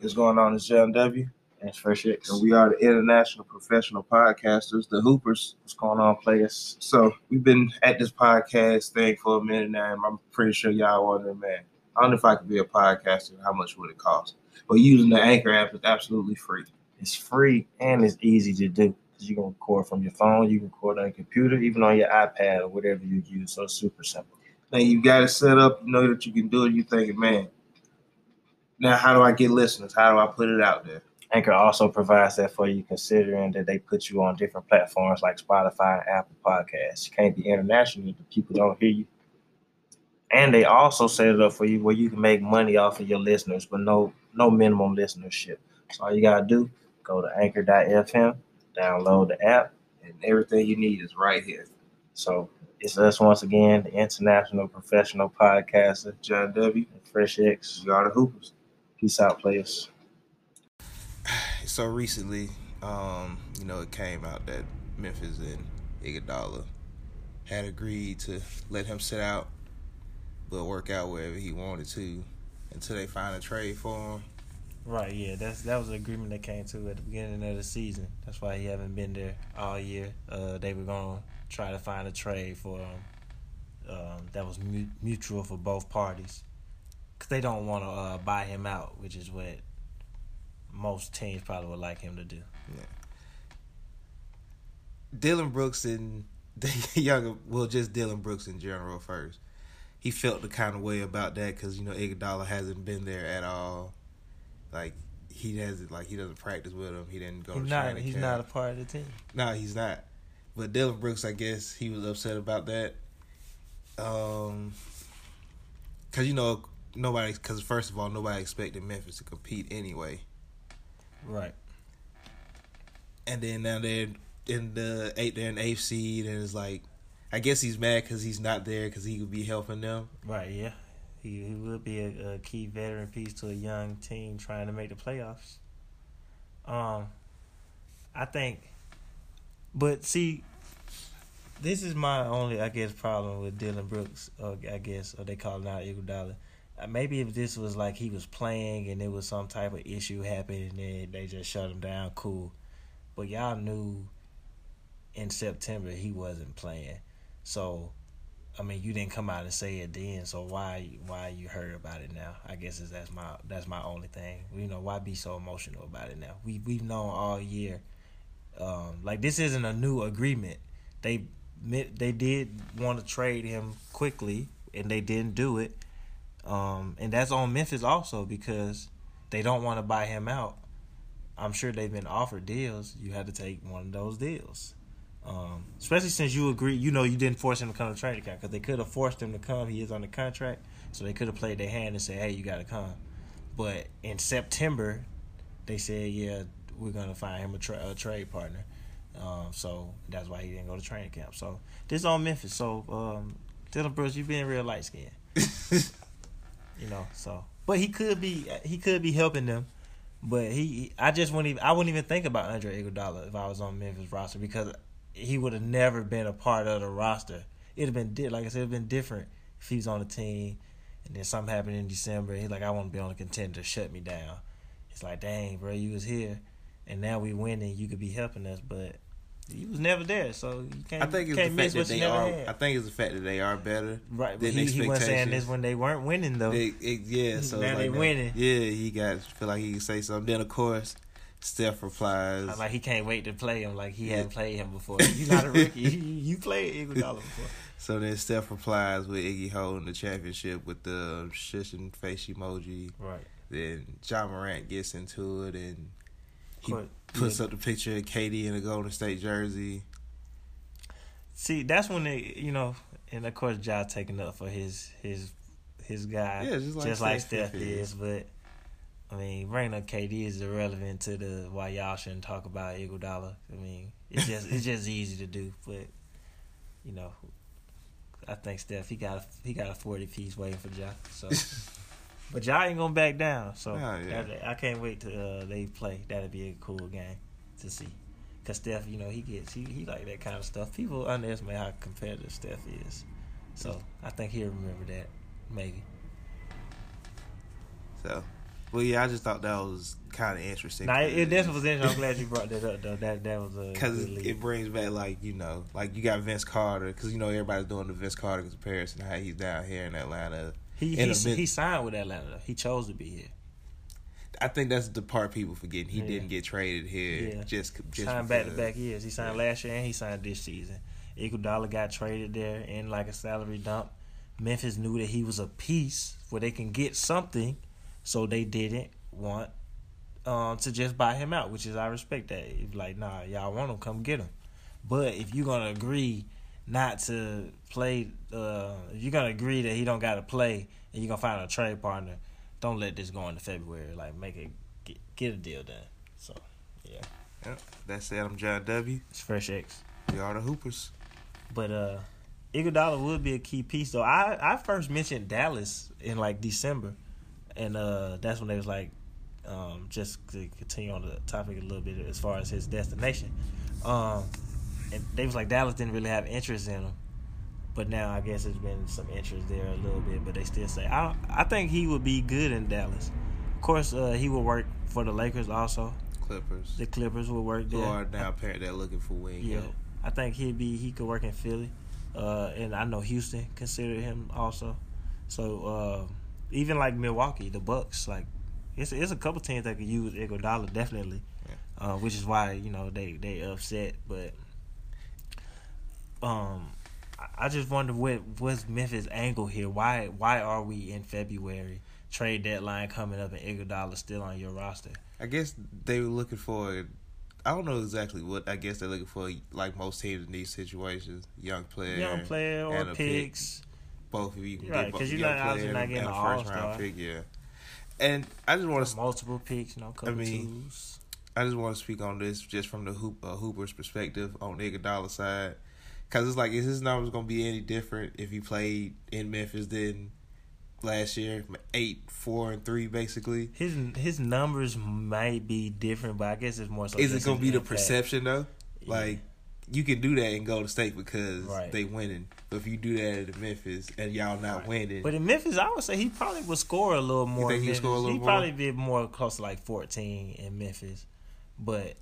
What's going on? It's John W. That's Fresh X. And we are the international professional podcasters, the Hoopers. What's going on, players? So we've been at this podcast thing for a minute now, and I'm pretty sure y'all wondering, man, I don't know if I could be a podcaster. How much would it cost? But using the Anchor app is absolutely free. It's free and it's easy to do because you can record from your phone, you can record on your computer, even on your iPad or whatever you use. So it's super simple. Now you got it set up, you know that you can do it. You're thinking, man, now how do I get listeners? How do I put it out there? Anchor also provides that for you, considering that they put you on different platforms like Spotify and Apple Podcasts. You can't be international if the people don't hear you. And they also set it up for you where you can make money off of your listeners, but no no minimum listenership. So all you gotta do, go to anchor.fm, download the app, and everything you need is right here. So it's us once again, the international professional podcaster, John W. and Fresh X. We are the Hoopers. Peace out, players. So recently, um, you know, it came out that Memphis and Iguodala had agreed to let him sit out, but work out wherever he wanted to until they find a trade for him. Right, yeah, that's that was an agreement they came to at the beginning of the season. That's why he haven't been there all year. Uh, they were gonna try to find a trade for him um, that was mu- mutual for both parties, cause they don't want to uh, buy him out, which is what most teams probably would like him to do. Yeah. Dillon Brooks and the younger, well, just Dillon Brooks in general first. He felt the kind of way about that because you know Iguodala hasn't been there at all. Like he hasn't, like he doesn't practice with him. He didn't go. He's to not. training He's camp. not a part of the team. No, he's not. But Dillon Brooks, I guess he was upset about that. Um, cause you know nobody, cause first of all, nobody expected Memphis to compete anyway, Right. and then now they're in the eight, they're in eighth seed, and it's like, I guess he's mad because he's not there because he could be helping them. Right. Yeah. He he would be a, a key veteran piece to a young team trying to make the playoffs. Um, I think, but see, this is my only I guess problem with Dillon Brooks. Or I guess or they call it now Iguodala. Uh, Maybe if this was like he was playing and there was some type of issue happening and they just shut him down, cool. But y'all knew in September he wasn't playing, so I mean, you didn't come out and say it then, so why why you heard about it now? I guess is that's my that's my only thing. You know, why be so emotional about it now? We we've known all year. Um, like this isn't a new agreement. They they did want to trade him quickly, and they didn't do it. Um, and that's on Memphis also because they don't want to buy him out. I'm sure they've been offered deals. You had to take one of those deals. Um, especially since you agree, you know, you didn't force him to come to training camp because they could have forced him to come. He is on the contract, so they could have played their hand and said, "Hey, you got to come." But in September, they said, "Yeah, we're gonna find him a, tra- a trade partner." Um, so that's why he didn't go to training camp. So this on Memphis. So um, Dillon Brooks, you being real light skinned, you know. So, but he could be he could be helping them. But he, I just wouldn't even I wouldn't even think about Andre Iguodala if I was on Memphis roster because he would have never been a part of the roster. It'd have been di- like I said, it'd been different if he was on the team and then something happened in December. He's like, I want to be on the contender, shut me down. It's like, dang, bro, you was here, and now we winning. You could be helping us, but you was never there, so you can't. I think it's can't the fact that they are. had. I think it's the fact that they are better. right, but than he, he wasn't saying this when they weren't winning though. It, it, yeah, so Now they like that. winning. Yeah, he got feel like he can say something. Then of course, Steph replies. I'm like he can't wait to play him. Like he hadn't played him before. You're not a rookie. you, you played Iguodala before. So then Steph replies with Iggy holding the championship with the shushing face emoji. Right. Then Ja Morant gets into it and he puts up the picture of KD in a Golden State jersey. See, that's when they, you know, and of course, Ja taking up for his his his guy, Yeah, just like Steph, Steph is. But I mean, bringing up KD is irrelevant to the why y'all shouldn't talk about Iguodala. I mean, it's just it's just easy to do, but you know, I think Steph he got a, he got a forty piece waiting for Ja. So, but y'all ain't gonna back down. So Oh, yeah. I can't wait to uh, they play. That'd be a cool game to see. Cause Steph, you know, he gets he, he like that kind of stuff. People underestimate how competitive Steph is. So I think he'll remember that. Maybe. So, Well, yeah, I just thought that was kind of interesting. Now it, it definitely was interesting. I'm glad you brought that up though. That that was a because it, it brings back like you know like you got Vince Carter because you know everybody's doing the Vince Carter comparison how he's down here in Atlanta. He he, he signed with Atlanta. He chose to be here. I think that's the part people forgetting. He Yeah. didn't get traded here Yeah. just just signed back to back years. He signed last year and he signed this season. Iguodala got traded there in like a salary dump. Memphis knew that he was a piece where they can get something, so they didn't want um, to just buy him out, which is I respect that. Like, nah, y'all want him, come get him. But if you're gonna agree not to play, uh, if you're gonna agree that he don't got to play, and you're gonna find a trade partner, don't let this go into February. Like, make it get, get a deal done. So, yeah, Yep. That's. I'm John W. it's fresh X. We are the Hoopers. But uh Iguodala would be a key piece though. I I first mentioned Dallas in like December, and uh that's when they was like, um, just to continue on the topic a little bit as far as his destination, um, and they was like Dallas didn't really have interest in him, but now I guess there's been some interest there a little bit. But they still say I I think he would be good in Dallas. Of course, uh, he will work for the Lakers also. Clippers. The Clippers will work Who there. are now apparent they're looking for wing Yeah, help. I think he'd be he could work in Philly, uh, and I know Houston considered him also. So uh, even like Milwaukee, the Bucks, like it's it's a couple teams that could use Iguodala definitely, uh, which is why you know they they upset. But um, I- I just wonder what what's Memphis' angle here? Why why are we in February? Trade deadline coming up and Iguodala still on your roster. I guess they were looking for. I don't know exactly what. I guess they're looking for, like most teams in these situations, young player, Young player or and a pick. picks. both of you can Right, get both 'cause you're not- player not and getting a first all-star. round pick. Yeah, and I just want to. multiple picks, you know, couple mean, twos. I just want to speak on this just from the hoop uh, Hooper's perspective on Iguodala side, because it's like is his numbers gonna be any different if he played in Memphis than last year? Eight, four, and three, basically. His his numbers might be different, but I guess it's more so. Is it gonna be the impact. perception though? Yeah. Like you can do that and go to state because Right. they winning. But if you do that in Memphis and y'all not Right. winning, But in Memphis, I would say he probably would score a little more. think he'd score a little He'd more? probably be more close to like fourteen in Memphis, but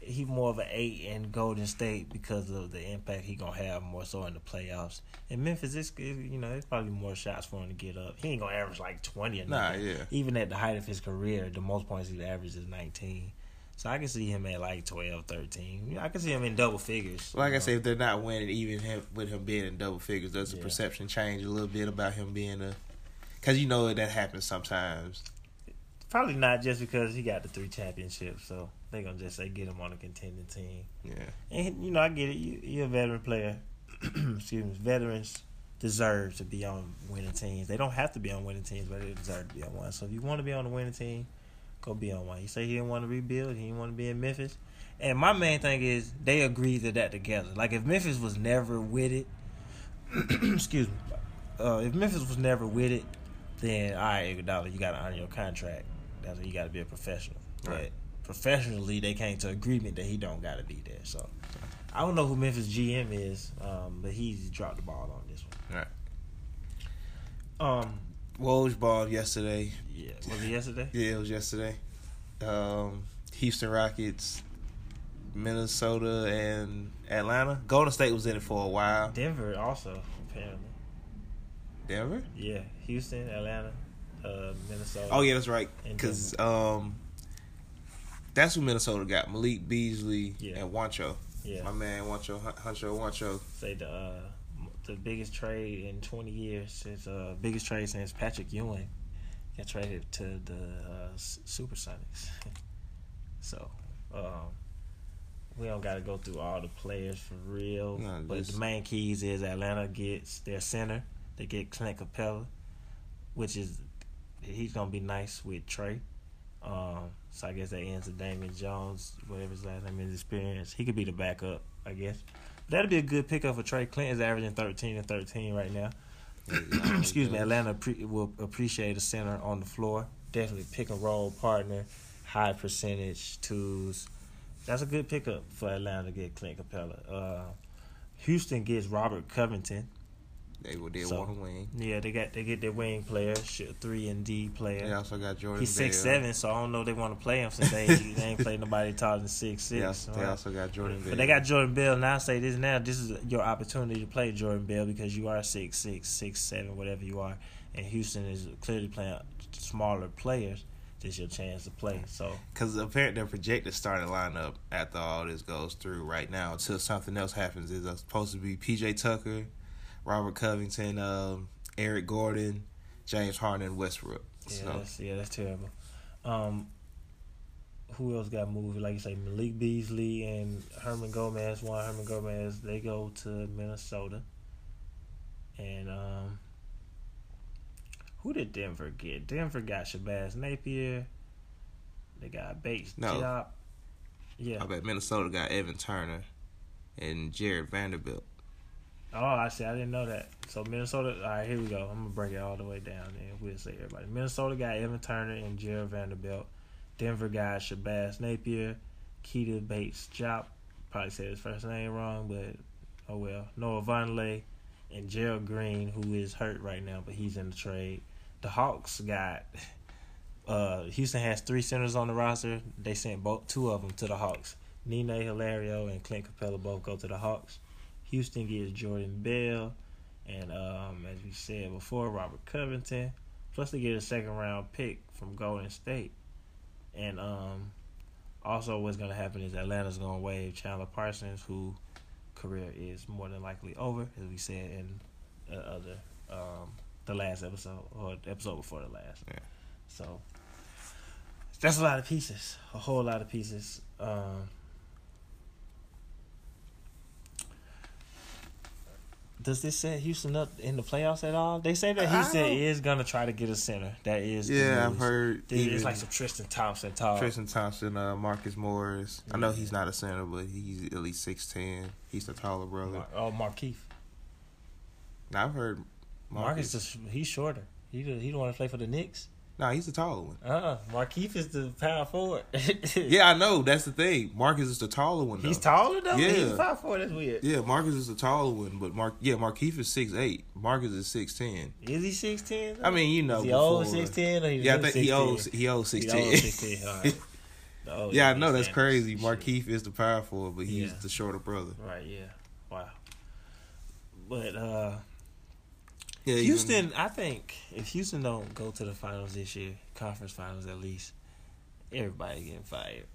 he more of an eight in Golden State because of the impact he gonna have more so in the playoffs. In Memphis, it's you know it's probably more shots for him to get up. He ain't gonna average like twenty. Or nothing. Nah, yeah. Even at the height of his career, the most points he's averaged is nineteen. So I can see him at like 12, 13. You know, I can see him in double figures. like you I said, if they're not winning, even him, with him being in double figures, does the Yeah. perception change a little bit about him being a? Because you know that happens sometimes. Probably not just because he got the three championships, so they're gonna just say get him on a contending team. Yeah, And you know, I get it. You, you're a veteran player. Excuse me. Veterans deserve to be on winning teams. They don't have to be on winning teams, but they deserve to be on one. So if you want to be on a winning team, go be on one. You say he didn't want to rebuild, he didn't want to be in Memphis. And my main thing is they agreed to that together. Like if Memphis was never with it, excuse me, uh, if Memphis was never with it, then all right, Iguodala, you got to honor your contract. That's you got to be a professional. Right. But professionally, they came to agreement that he don't got to be there. So I don't know who Memphis GM is, um, but he's dropped the ball on this one. Right. Um, Woj ball yesterday. yeah, was it yesterday? Yeah, it was yesterday. Um, Houston Rockets, Minnesota, and Atlanta. Golden State was in it for a while. Denver also apparently. Denver. Yeah, Houston, Atlanta, uh, Minnesota. Oh yeah, that's right. Because um, that's who Minnesota got: Malik Beasley Yeah. and Juancho. yeah. My man Juancho, Huncho Juancho. Say the uh, the biggest trade in 20 years since uh biggest trade since Patrick Ewing got traded to the uh, Supersonics. so, um, we don't got to go through all the players for real. No, but the main keys is Atlanta gets their center. They get Clint Capela, which is he's gonna be nice with Trae. Um, so I guess that ends with Damian Jones, whatever his last name is, experience. He could be the backup, I guess. That'd be a good pickup for Trae. Clint is averaging thirteen and thirteen right now. Excuse me, Atlanta pre- will appreciate a center on the floor. Definitely pick and roll partner, high percentage twos. That's a good pickup for Atlanta to get Clint Capela. Uh, Houston gets Robert Covington. They did So- want to win. Yeah, they got they get their wing player, three and D player. They also got Jordan. He's six Bell. seven, so I don't know if they want to play him since they, they ain't played nobody taller than six They six. also, they also got Jordan. But they got Jordan Bell. Now I say this now. This is your opportunity to play Jordan Bell because you are six six, six seven, whatever you are, and Houston is clearly playing smaller players. This is your chance to play. So because apparently their projected starting lineup after all this goes through right now until something else happens is uh, supposed to be PJ Tucker, Robert Covington, um, Eric Gordon, James Harden, and Westbrook. yeah, So that's yeah, that's terrible. Um, who else got moved? Like you say, Malik Beasley and Hernangómez. One Hernangómez. They go to Minnesota, and um, who did Denver get? Denver got Shabazz Napier. They got Bates No. Diop. Yeah. I bet Minnesota got Evan Turner and Jarred Vanderbilt. Oh, I see. I didn't know that. So Minnesota. All right, here we go. I'm gonna break it all the way down. Then we'll say everybody. Minnesota got Evan Turner and Jarred Vanderbilt. Denver got Shabazz Napier, Keita Bates Diop. Probably said his first name wrong, but oh well. Noah Vonleh and Gerald Green, who is hurt right now, but he's in the trade. The Hawks got. Uh, Houston has three centers on the roster. They sent both two of them to the Hawks. Nene Hilario and Clint Capela both go to the Hawks. Houston gets Jordan Bell, and um, as we said before, Robert Covington. Plus, they get a second round pick from Golden State. And um, also, what's going to happen is Atlanta's going to waive Chandler Parsons, who career is more than likely over, as we said in the other um, the last episode or episode before the last. Yeah. So that's a lot of pieces, a whole lot of pieces. Um, does this set Houston up in the playoffs at all? They say that Houston is gonna try to get a center. That is, Yeah, I've heard. It's even like some Tristan Thompson talk. Tristan Thompson, uh, Marcus Morris. I know he's not a center, but he's at least six ten. He's the taller brother. Mar- oh, Markieff. Now, I've heard Marcus, Marcus. is he's shorter. He he don't want to play for the Knicks. No, he's the taller one. Uh, Markieff is the power forward. Yeah, I know. That's the thing. Marcus is the taller one. Though. he's taller though. Yeah. he's power forward. That's weird. Yeah, Marcus is the taller one, but Mark. Yeah, Markieff is six eight. Marcus is six ten. Is he six ten? I mean, you know, he old six ten Yeah, I think he 6'10"? owes he owes He old ten. 6'10", all right. Yeah, I know that's crazy. Markieff is the power forward, but he's Yeah. the shorter brother. Right. Yeah. Wow. But uh Yeah, Houston, I think if Houston don't go to the finals this year, conference finals at least, everybody getting fired.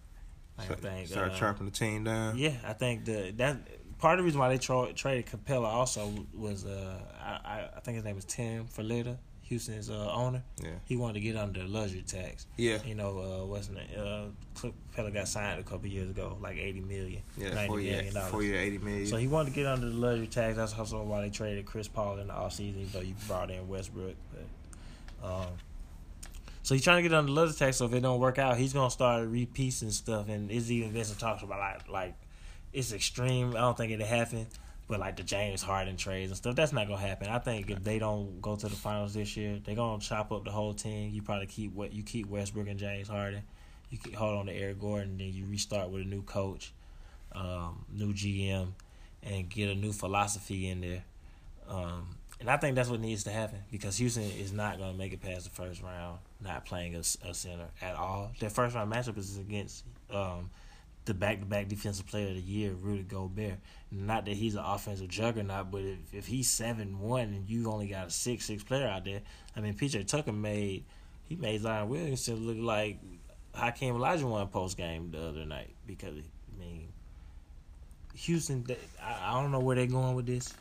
Like, I think. start uh, chopping the team down. Yeah, I think the that part of the reason why they tra- traded Capela also was uh I, I think his name was Tim Ferletta, Houston's uh, owner. Yeah, He wanted to get under luxury tax. yeah, You know, uh, wasn't it? Uh, Capela got signed a couple years ago, like eighty million, yeah. ninety Four year, dollars. four year, eighty million. So he wanted to get under the luxury tax. That's also why they traded Chris Paul in the offseason, even though you brought in Westbrook. But, um, so he's trying to get under the luxury tax. So if it don't work out, he's gonna start repiecing stuff. And it's even Vincent talks about like like it's extreme. I don't think it'll happen. But like the James Harden trades and stuff, that's not gonna happen. I think if they don't go to the finals this year, they're gonna chop up the whole team. You probably keep what you keep Westbrook and James Harden. You keep, hold on to Eric Gordon, then you restart with a new coach, um, new GM, and get a new philosophy in there. Um, and I think that's what needs to happen because Houston is not going to make it past the first round, not playing a, a center at all. Their first round matchup is against um, the back to back defensive player of the year, Rudy Gobert. Not that he's an offensive juggernaut, but if, if he's seven one and you've only got a six six player out there, I mean PJ Tucker made he made Zion Williamson look like Hakeem Olajuwon post game the other night because I mean Houston, I, I don't know where they're going with this.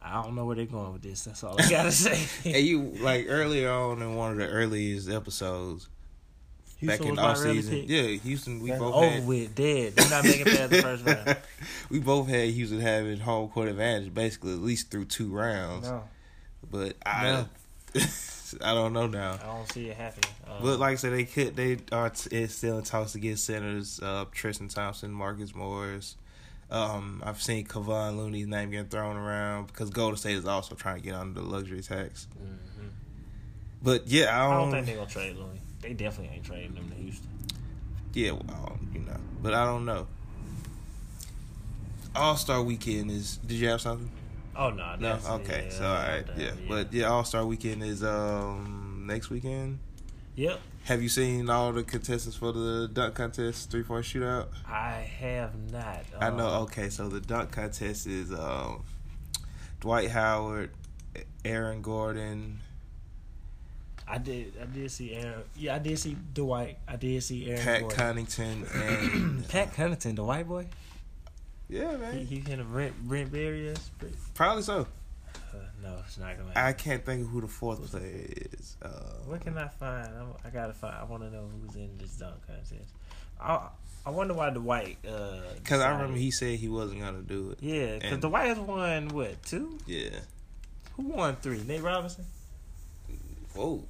I don't know where they're going with this. That's all I gotta say. Hey, you like earlier on in one of the earliest episodes back in off season. Yeah, Houston. We That's both over had with, dead. They're not making it past the first round. we both had Houston having home court advantage basically at least through two rounds. No, But I No. I don't know now. I don't see it happening. Um, But like I said, they could they are t- it's still in talks to get centers. Uh, Tristan Thompson, Marcus Morris. Um, I've seen Kevon Looney's name getting thrown around because Golden State is also trying to get under the luxury tax. mhm. But yeah, I I don't. don't think they're gonna trade Looney. They definitely ain't trading them to Houston. yeah, well, you know, but I don't know. All Star Weekend is. Did you have something? Oh no, No, okay, yeah, so all right, that- yeah, but yeah, All Star Weekend is um next weekend. yep, Have you seen all the contestants for the dunk contest, three point shootout? I have not. I know. Uh, Okay, so the dunk contest is um, Dwight Howard, Aaron Gordon. I did. I did see Aaron. Yeah, I did see Dwight. I did see Aaron. Pat Gordon. Connington, and Pat Connaughton, the white boy. yeah, He, man, he hit a Brent Brent Barriers. probably so. Uh, no, it's not gonna. I can't think of who the fourth player is. Uh, Where can I find? I, I gotta find. I want to know who's in this dunk contest. I I wonder why Dwight. Uh, Because I remember he said he wasn't gonna do it. Yeah, because Dwight has won what two? Yeah. Who won three? Nate Robinson. Whoa.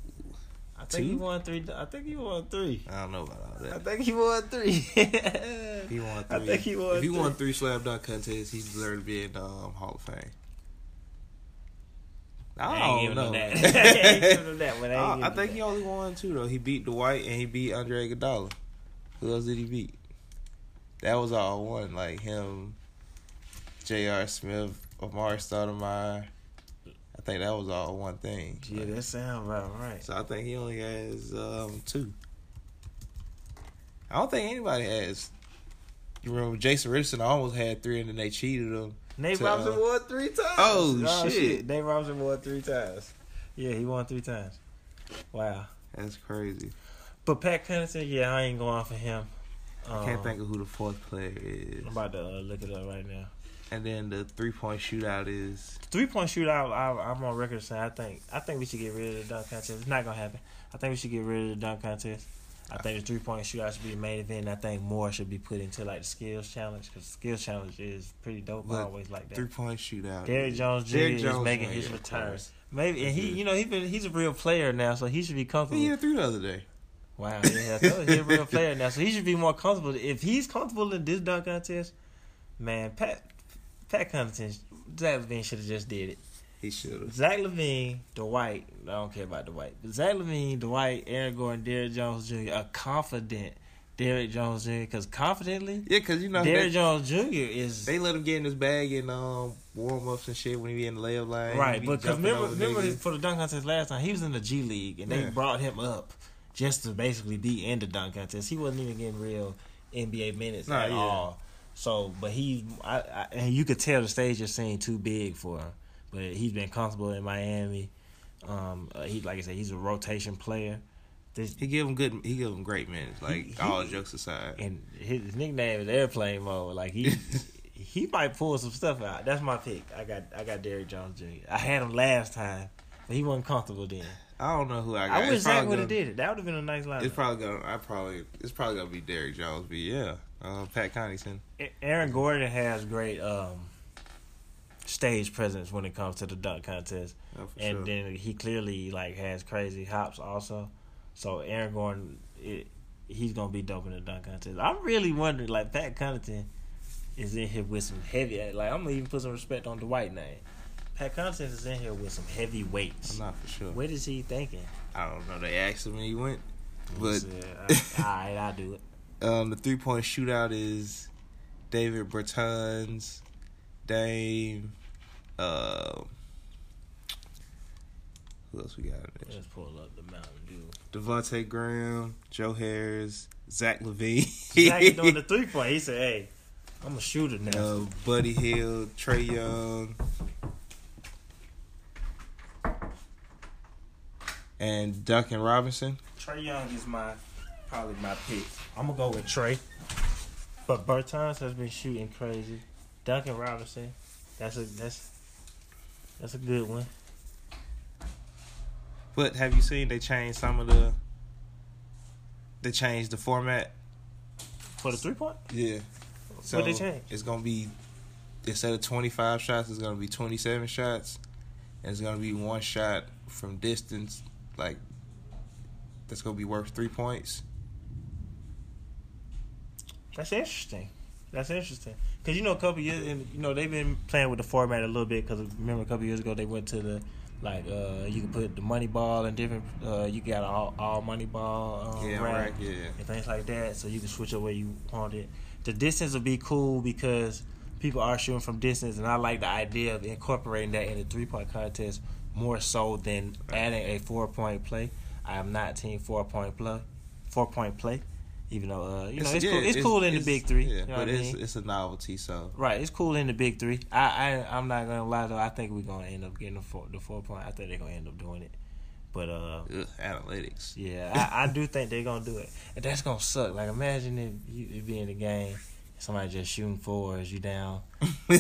I think he won three. I think he won three. I don't know about all that. I think he won three. He won three. I three. think he won If he won three. three slam dunk contests, he deserved to be in the um, Hall of Fame. I I don't giving know. that. I ain't giving him that, but I I, I think him he only won two though. He beat Dwight and he beat Andre Iguodala. Who else did he beat? That was all one. Like him, J.R. Smith, Amar'e Stoudemire. I think that was all one thing. Yeah, that sounds about right. So I think he only has um, two. I don't think anybody has. You remember Jason Richardson almost had three and then they cheated him. Nate to, Robinson uh, won three times. Oh, shit. Nate Robinson won three times. Yeah, he won three times. Wow. That's crazy. But Pat Connaughton, yeah, I ain't going for him. Um, I can't think of who the fourth player is. I'm about to uh, look it up right now. And then the three point shootout is Three point shootout. I, I'm on record saying I think I think we should get rid of the dunk contest. It's not gonna happen. I think we should get rid of the dunk contest. I think the three point shootout should be the main event. I think more should be put into like the skills challenge because skills challenge is pretty dope. I always like that. three point shootout. Derrick Jones Jr. Derrick is Jones making his return. Maybe and he, you know, he been he's a real player now, so he should be comfortable. He hit three the other day. Wow, yeah, I told you, he's a real player now, so he should be more comfortable. If he's comfortable in this dunk contest, man, Pat Pat Connaughton, Zach LaVine should have just did it. He should have. Zach LaVine, Dwight, I don't care about Dwight, but Zach LaVine, Dwight, Aaron Gordon, Derrick Jones Jr., a confident Derrick Jones Jr. Because confidently, Yeah, because you know Derrick Jones Jr. is they let him get in his bag and um, warm ups and shit when he be in the layup line. right. But because remember, remember niggas. for the dunk contest last time, he was in the G League and they brought him up just to basically be in the dunk contest. He wasn't even getting real NBA minutes Nah, at yeah. all. So, but he, I, I, and you could tell the stage just seemed too big for him. But he's been comfortable in Miami. Um, uh, he, like I said, he's a rotation player. This, He give him good. He give him great minutes. Like He- all jokes aside. and his nickname is airplane mode. Like he, he might pull some stuff out. That's my pick. I got, I got Derrick Jones Jr. I had him last time, but he wasn't comfortable then. I don't know who I got. I, wish Zach would have did it. That would have been a nice line. It's probably gonna. I probably. It's probably gonna be Derrick Jones. But yeah, uh, Pat Connaughton. Aaron Gordon has great um, stage presence when it comes to the dunk contest, Oh, for and sure. then he clearly like has crazy hops also. So Aaron Gordon, it, he's gonna be dope in the dunk contest. I'm really wondering, like Pat Connaughton is in here with some heavy. Like I'm gonna even put some respect on the white name. Pat Connaughton is in here with some heavy weights. Not for sure. What is he thinking? I don't know. They asked him when he went. But all right, I'll do it. Um, the three point shootout is David Bertans, Dame. Uh, who else we got? in there? Let's pull up the Mountain Dew. Devonte' Graham, Joe Harris, Zach LaVine, Zach is doing the three point. He said, "Hey, I'm a shooter now." uh, Buddy Hield, Trae Young, and Duncan Robinson. Trae Young is my probably my pick. I'm gonna go with Trae. But Bertans has been shooting crazy. Duncan Robinson, that's a that's that's a good one. But have you seen they changed some of the? They changed the format. For the three point? Yeah. So What they change? it's gonna be instead of twenty five shots, it's gonna be twenty seven shots, and it's gonna be one shot from distance, like that's gonna be worth three points. That's interesting. That's interesting. Cause you know a couple years, and you know they've been playing with the format a little bit. Cause remember a couple years ago they went to the like uh you can put the money ball and different uh you got all all money ball um, yeah, rack. right. Yeah. and things like that, so you can switch up where you want it. The distance will be cool because people are shooting from distance, and I like the idea of incorporating that in the three point contest more so than adding a four point play. I am not team four point play, four point play. Even though uh, you know it's, yeah, cool, it's, cool in the it's- big three. Yeah, you know but it's mean? it's a novelty. So Right, it's cool in the big three. I, I I'm not gonna lie though. I think we're gonna end up getting the four the four point. I think they're gonna end up doing it. But uh, ugh, analytics. yeah, I, I do think they're gonna do it. And that's gonna suck. Like imagine if you, you be in the game, somebody just shooting fours, you down. I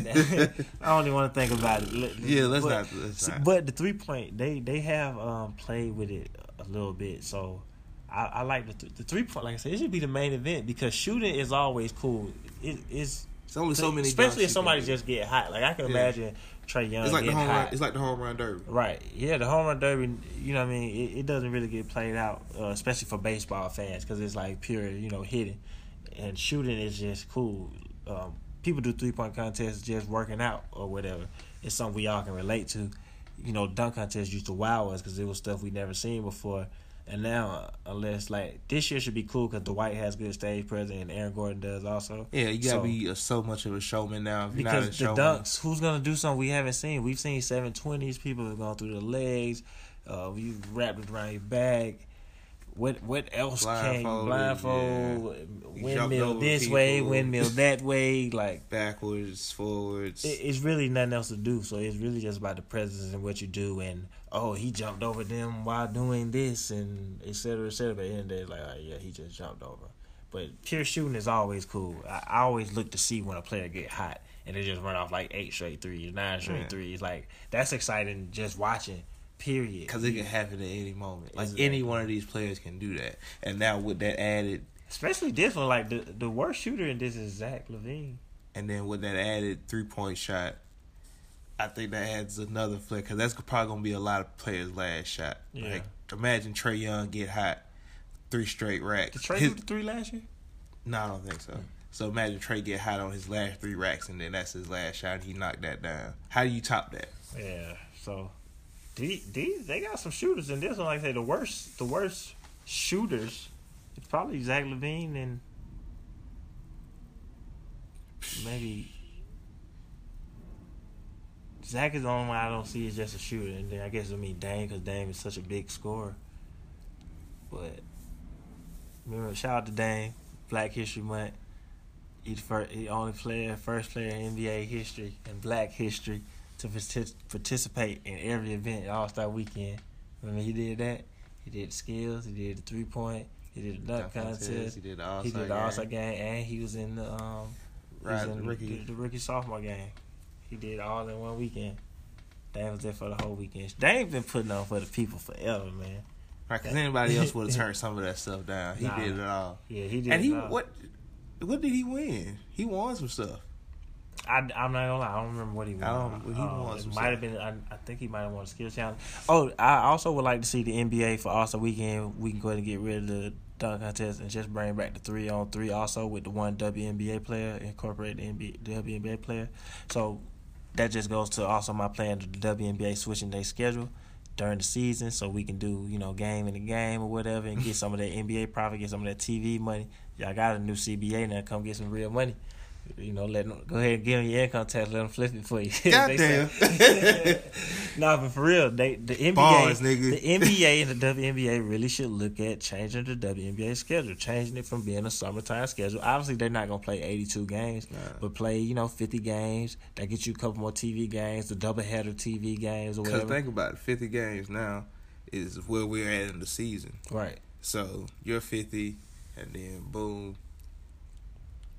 don't even want to think about it. Yeah, let's but, not. Let's not. But the three point, they they have um, played with it a little bit, so I, I like the th- the three point. Like I said, it should be the main event because shooting is always cool. It, it's It's only so many. especially if somebody just get hot. Like I can Yeah. imagine Trae Young It's like the getting home hot. run. It's like the home run derby. Right. Yeah, the home run derby, you know what I mean? It, it doesn't really get played out, uh, especially for baseball fans, because it's like pure, you know, hitting. And shooting is just cool. Um, people do three point contests just working out or whatever. It's something we all can relate to. You know, dunk contests used to wow us because it was stuff we never seen before. And now, unless like this year should be cool because Dwight has good stage presence and Aaron Gordon does also. Yeah, you gotta So- be a, so much of a showman now. If you're not a Because the showman, dunks, who's gonna do something we haven't seen? We've seen seven twenties. People have gone through the legs. Uh, you wrapped it around your back. What what else came Blindfolded, blindfold? Jumped Windmill this way, windmill that way. Like backwards, forwards. it, it's really nothing else to do. So it's really just about the presence and what you do. And oh, he jumped over them while doing this, and et cetera, et cetera. But at the end of the day, like, oh, yeah, he just jumped over. But pure shooting is always cool. I, I always look to see when a player get hot and they just run off like eight straight threes, nine straight Yeah. threes. Like that's exciting just watching. Period. because it can happen at any moment. Like Exactly. any one of these players can do that. And now with that added, Especially this one, like the the worst shooter in this is Zach LaVine. and then with that added three point shot, I think that adds another flair because that's probably gonna be a lot of players' last shot. Yeah. Like imagine Trae Young get hot, three straight racks. Did Trae His- do the three last year? no, I don't think so. So imagine Trae get hot on his last three racks, and then that's his last shot. and He knocked that down. How do you top that? Yeah. So these, these they got some shooters in this one. Like I say, the worst the worst shooters. It's probably Zach LaVine and maybe Zach is the only one I don't see as just a shooter, and then I guess I mean Dame because Dame is such a big scorer. But remember, shout out to Dame, Black History Month. He's first, he only player, first player in NBA history and Black history to partic- participate in every event All Star Weekend. Remember he did that. He did the skills. He did the three point. He did the dunk contest. He did the All He did the All Star game, and he was in the um, Right, in rookie. the, the rookie sophomore game. He did all in one weekend. Dame was there for the whole weekend. Dame been putting on for the people forever, man. Right, because anybody else would have turned some of that stuff down. He Nah. did it all. Yeah, he did. And he it all. what? What did he win? He won some stuff. I, I'm not gonna lie. I don't remember what he won. I don't- he Um, won it might have been. I, I think he might have won a skills challenge. Oh, I also would like to see the NBA for Star Weekend. We can go ahead and get rid of the dunk contest and just bring back the three on three. Also with the one WNBA player, incorporate the NBA, the WNBA player. So that just goes to also my plan to the WNBA switching their schedule during the season, so we can do you know game in the game or whatever, and get some of that NBA profit, get some of that TV money. Y'all got a new CBA now. Come get some real money. You know, let them go ahead and get on your income tax. Let them flip it for you. Goddamn. nah, but for real, they the NBA, Bars, the NBA and the WNBA really should look at changing the WNBA schedule, changing it from being a summertime schedule. Obviously, they're not gonna play eighty-two games, but play you know fifty games. That gets you a couple more TV games, the double header TV games or Because think about it, 50 games now is where we're at in the season. right. So you're 50, and then boom,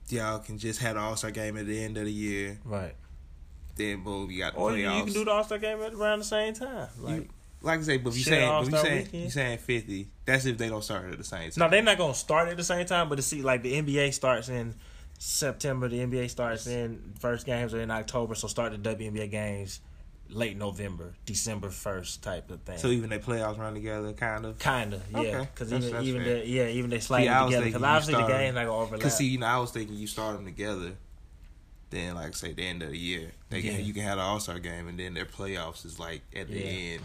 y'all can just have the All Star game at the end of the year. Right. Then boom, you got the Or you, playoffs. you can do the All Star game at around the same time. Like, like I say, but if you Shit, saying, but you All-Star saying, weekend. you saying 50. That's if they don't start at the same time. no, they're not gonna start at the same time. But to see, like the NBA starts in September, the NBA starts in first games are in October. So start the WNBA games late November, December first type of thing. So even they playoffs run together, kind of. Kinda, yeah. Because That's- even even the, yeah, even they slide See, I was together. Because obviously the start- game's not gonna overlap. Cause see, you know, I was thinking you start them together. Then, like say, the end of the year, they Yeah. can you can have an All Star game, and then their playoffs is like at the Yeah. end,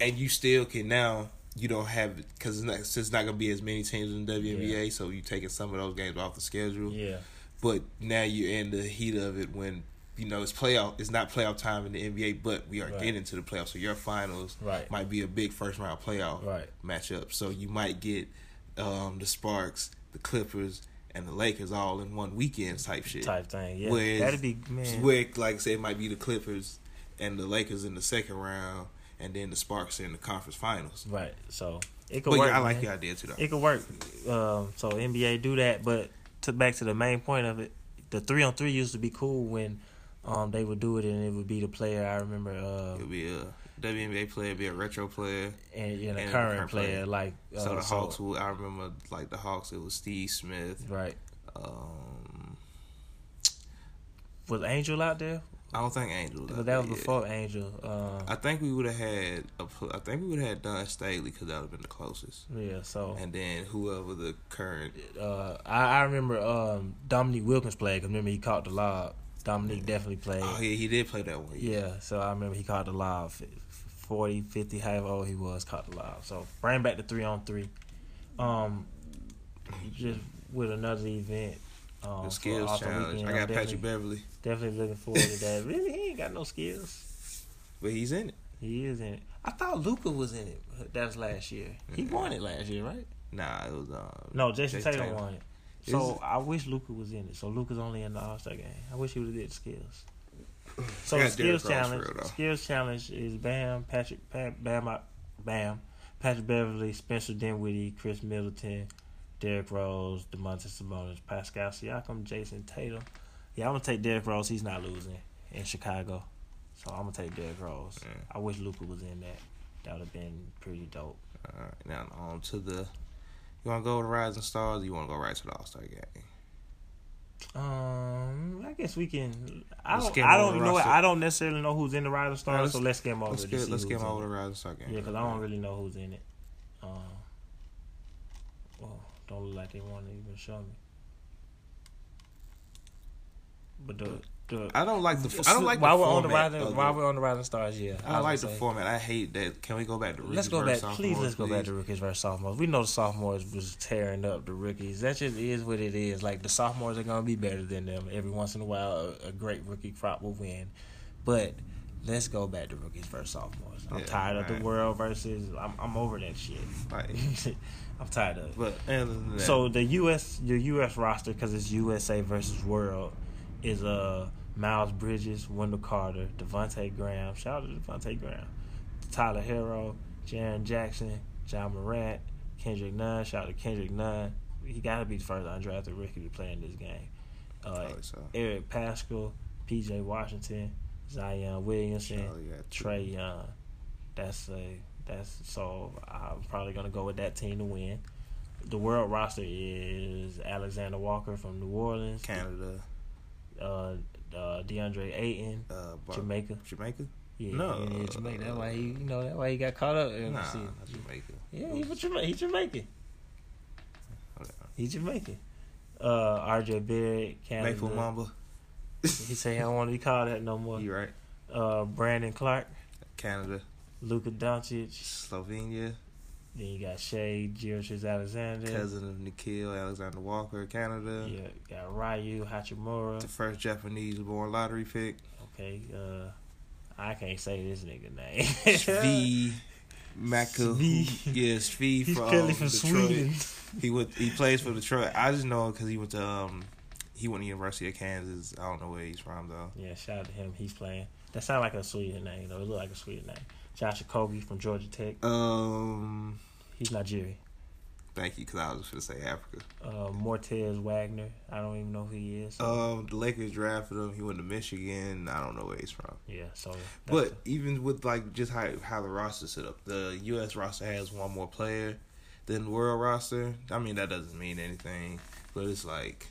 and you still can now. You don't have because it's not, it's not gonna be as many teams in the WNBA, so you taking some of those games off the schedule. yeah, but now you're in the heat of it when you know it's playoff. It's not playoff time in the NBA, but we are Right. getting to the playoffs. So your finals Right. might be a big first round playoff Right. matchup. So you might get um, the Sparks, the Clippers, and the Lakers all in one weekend type shit. type thing. Yeah, Whereas- that'd be man. Where, like I say, it might be the Clippers and the Lakers in the second round, and then the Sparks in the conference finals. Right. So it could But work. yeah, I like man. your idea too, though. It could work. Um, so NBA do that, but to back to the main point of it, the three on three used to be cool when um they would do it and it would be the player. I remember uh It'll be a WNBA player, be a retro player. and, and a and a current, current player, player. like uh, So the Hawks, will, I remember like the Hawks, it was Steve Smith. right. Um, Was Angel out there? I don't think Angel. But that was yet. before Angel. Um, I think we would have had. A, I think we would have had Dawn Staley because that would have been the closest. yeah. So And then whoever the current. uh, I, I remember um, Dominique Wilkins played. Cause remember he caught the lob. Dominique definitely played. Oh yeah, he did play that one. Yeah, so I remember he caught the live f- 40, 50, however old he was, caught the lob. So bring back the three on three. Um, just with another event. Um, The skills challenge. Weekend, I got Patrick Beverley, definitely looking forward to that. Really, he ain't got no skills. but he's in it. He is in it. I thought Luka was in it. That was last year. He won it last year, right? Nah, it was um. No, Jayson, Jayson Tatum, Tatum. won it. So? I wish Luka was in it. So Luka's only in the All Star game. I wish he would have did skills. So the skills challenge, real, skills challenge is Bam, Patrick, Bam, Bam, Bam, Patrick Beverley, Spencer Dinwiddie, Khris Middleton, Derrick Rose, Domantas Sabonis, Pascal Siakam, Jayson Tatum. Yeah, I'm gonna take Derrick Rose. He's not losing in Chicago, so I'm gonna take Derrick Rose. Yeah. I wish Luka was in that. That would have been pretty dope. All right, now on to the. You want to go to Rising Stars? or You want to go right to the All Star game? Um, I guess we can. I Let's don't. I don't know. roster. I don't necessarily know who's in the Rising Stars, let's- so let's get them over. Let's get let's get over the Rising Star game. Yeah, because I don't really know who's in it. Um, well, don't look like they want to even show me. But the the I don't like the. I don't like while the we're on the rising of while we're on the rising stars. Yeah, I don't like the say, format. I hate that. Can we go back to rookies Let's go back, please. Let's go back to rookies versus sophomores. We know the sophomores was tearing up the rookies. That just is what it is. Like the sophomores are gonna be better than them. Every once in a while, a, a great rookie crop will win. But let's go back to rookies versus sophomores. I'm Yeah, tired of the world versus. I'm I'm over that shit. Right. I'm tired of it. But So the U.S. your U.S. roster because it's USA versus World is uh Miles Bridges, Wendell Carter, Devonte' Graham. Shout out to Devonte' Graham, Tyler Herro, Jaren Jackson, Ja Morant, Kendrick Nunn. Shout out to Kendrick Nunn. He got to be the first undrafted rookie to play in this game. Uh, so. Eric Paschall, P.J. Washington, Zion Williamson, got. Trae Young. That's a that's so I'm probably gonna go with that team to win. The world roster is Alexander Walker from New Orleans, Canada, uh, uh, DeAndre Ayton, uh, Bar- Jamaica. Jamaica. Yeah, No. yeah, Jamaica. That's why he, you know, that's why he got caught up. In, Nah, Jamaica. yeah, he's Jamaican. He's Jamaican. Okay. He's Jamaican. Uh, R.J. Barrett, Canada. Maple Mamba. He say he don't want to be called that no more. You right? Uh, Brandon Clarke, Canada, Luka Doncic. Slovenia, Then you got Shai, Gilgeous Alexander. cousin of Nickeil Alexander Walker, Canada. Yeah, got Rui Hachimura. The first Japanese-born lottery pick. Okay, uh, I can't say this nigga name. Svi Maka. Yeah, Svi from, clearly from Detroit. Sweden. He went. He plays for Detroit. I just know because he went to um, he went to University of Kansas. I don't know where he's from though. Yeah, shout out to him. He's playing. That sound like a Sweden name though. It look like a Sweden name. Josh Okogie from Georgia Tech. Um, He's Nigerian. thank you because I was just gonna say Africa. Uh, Moritz Wagner. I don't even know who he is. Um, the Lakers drafted him. He went to Michigan. I don't know where he's from. yeah, so. But even with like just how how the roster set up, the U.S. roster has one more player than the world roster. I mean that doesn't mean anything, but it's like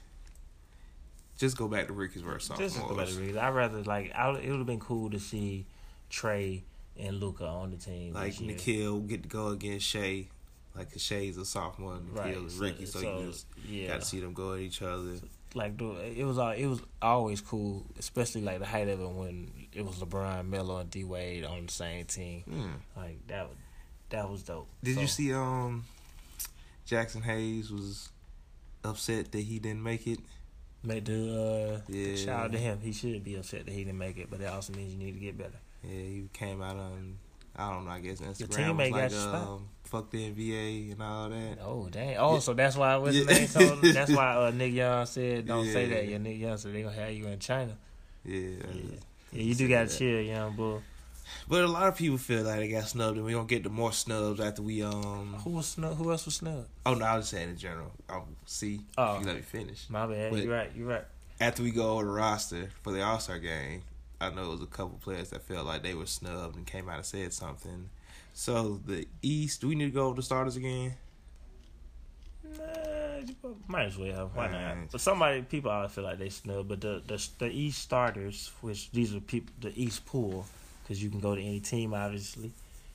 just go back to Ricky's versus This is the sophomores. better reason. I'd rather like. I, it would have been cool to see Trae and Luka on the team. Like. Nickeil get to go against Shai. Like 'cause Shai's a sophomore, and Right, Nickeil so- rookie, so, so, you just yeah. got to see them go at each other. like dude, it was all it was always cool, especially like the height of it when it was LeBron, Melo, and D Wade on the same team. Hmm. Like that, was that was dope. Did So, you see um Jaxson Hayes was upset that he didn't make it Make the uh, Yeah. shout out to him. He should be upset that he didn't make it, but that also means you need to get better. Yeah, he came out on I don't know. I guess Instagram teammate was like, got um, "Fuck the NBA" and all that. Oh dang! Oh, Yeah. so that's why what's Yeah. name told him? That's why uh, Nick Young said, "Don't say Yeah. that." Yeah, Nick Young said they gonna have you in China. Yeah, Yeah, yeah you do gotta that. chill, young bull. but a lot of people feel like they got snubbed, and we gonna get the more snubs after we um. Who was snub? Who else was snub? Oh no, I was saying in general. Um, see, Oh. you let me finish. My bad. But- you're right. You're right. After we go over the roster for the All Star game, I know it was a couple players that felt like they were snubbed and came out and said something. So the East, do we need to go over the starters again? Nah, might as well. Why not? But somebody, people always feel like they snub. But the the the East starters, which these are people, the East pool, because you can go to any team. Obviously,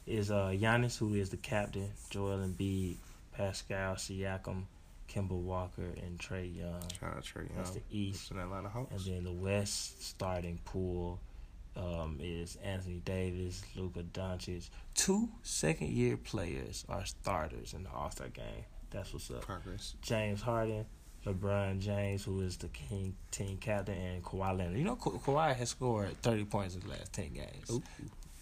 is uh Giannis, who is the captain, Joel Embiid, Pascal Siakam, Kemba Walker, and Trae Young. Shout out Trae That's the East. The Atlanta And then the West starting pool um, is Anthony Davis, Luka Doncic. Two second year players are starters in the All Star game. That's what's up. Progress. James Harden, LeBron James, who is the king team captain, and Kawhi Leonard. You know, Ka- Kawhi has scored thirty points in the last ten games. Ooh.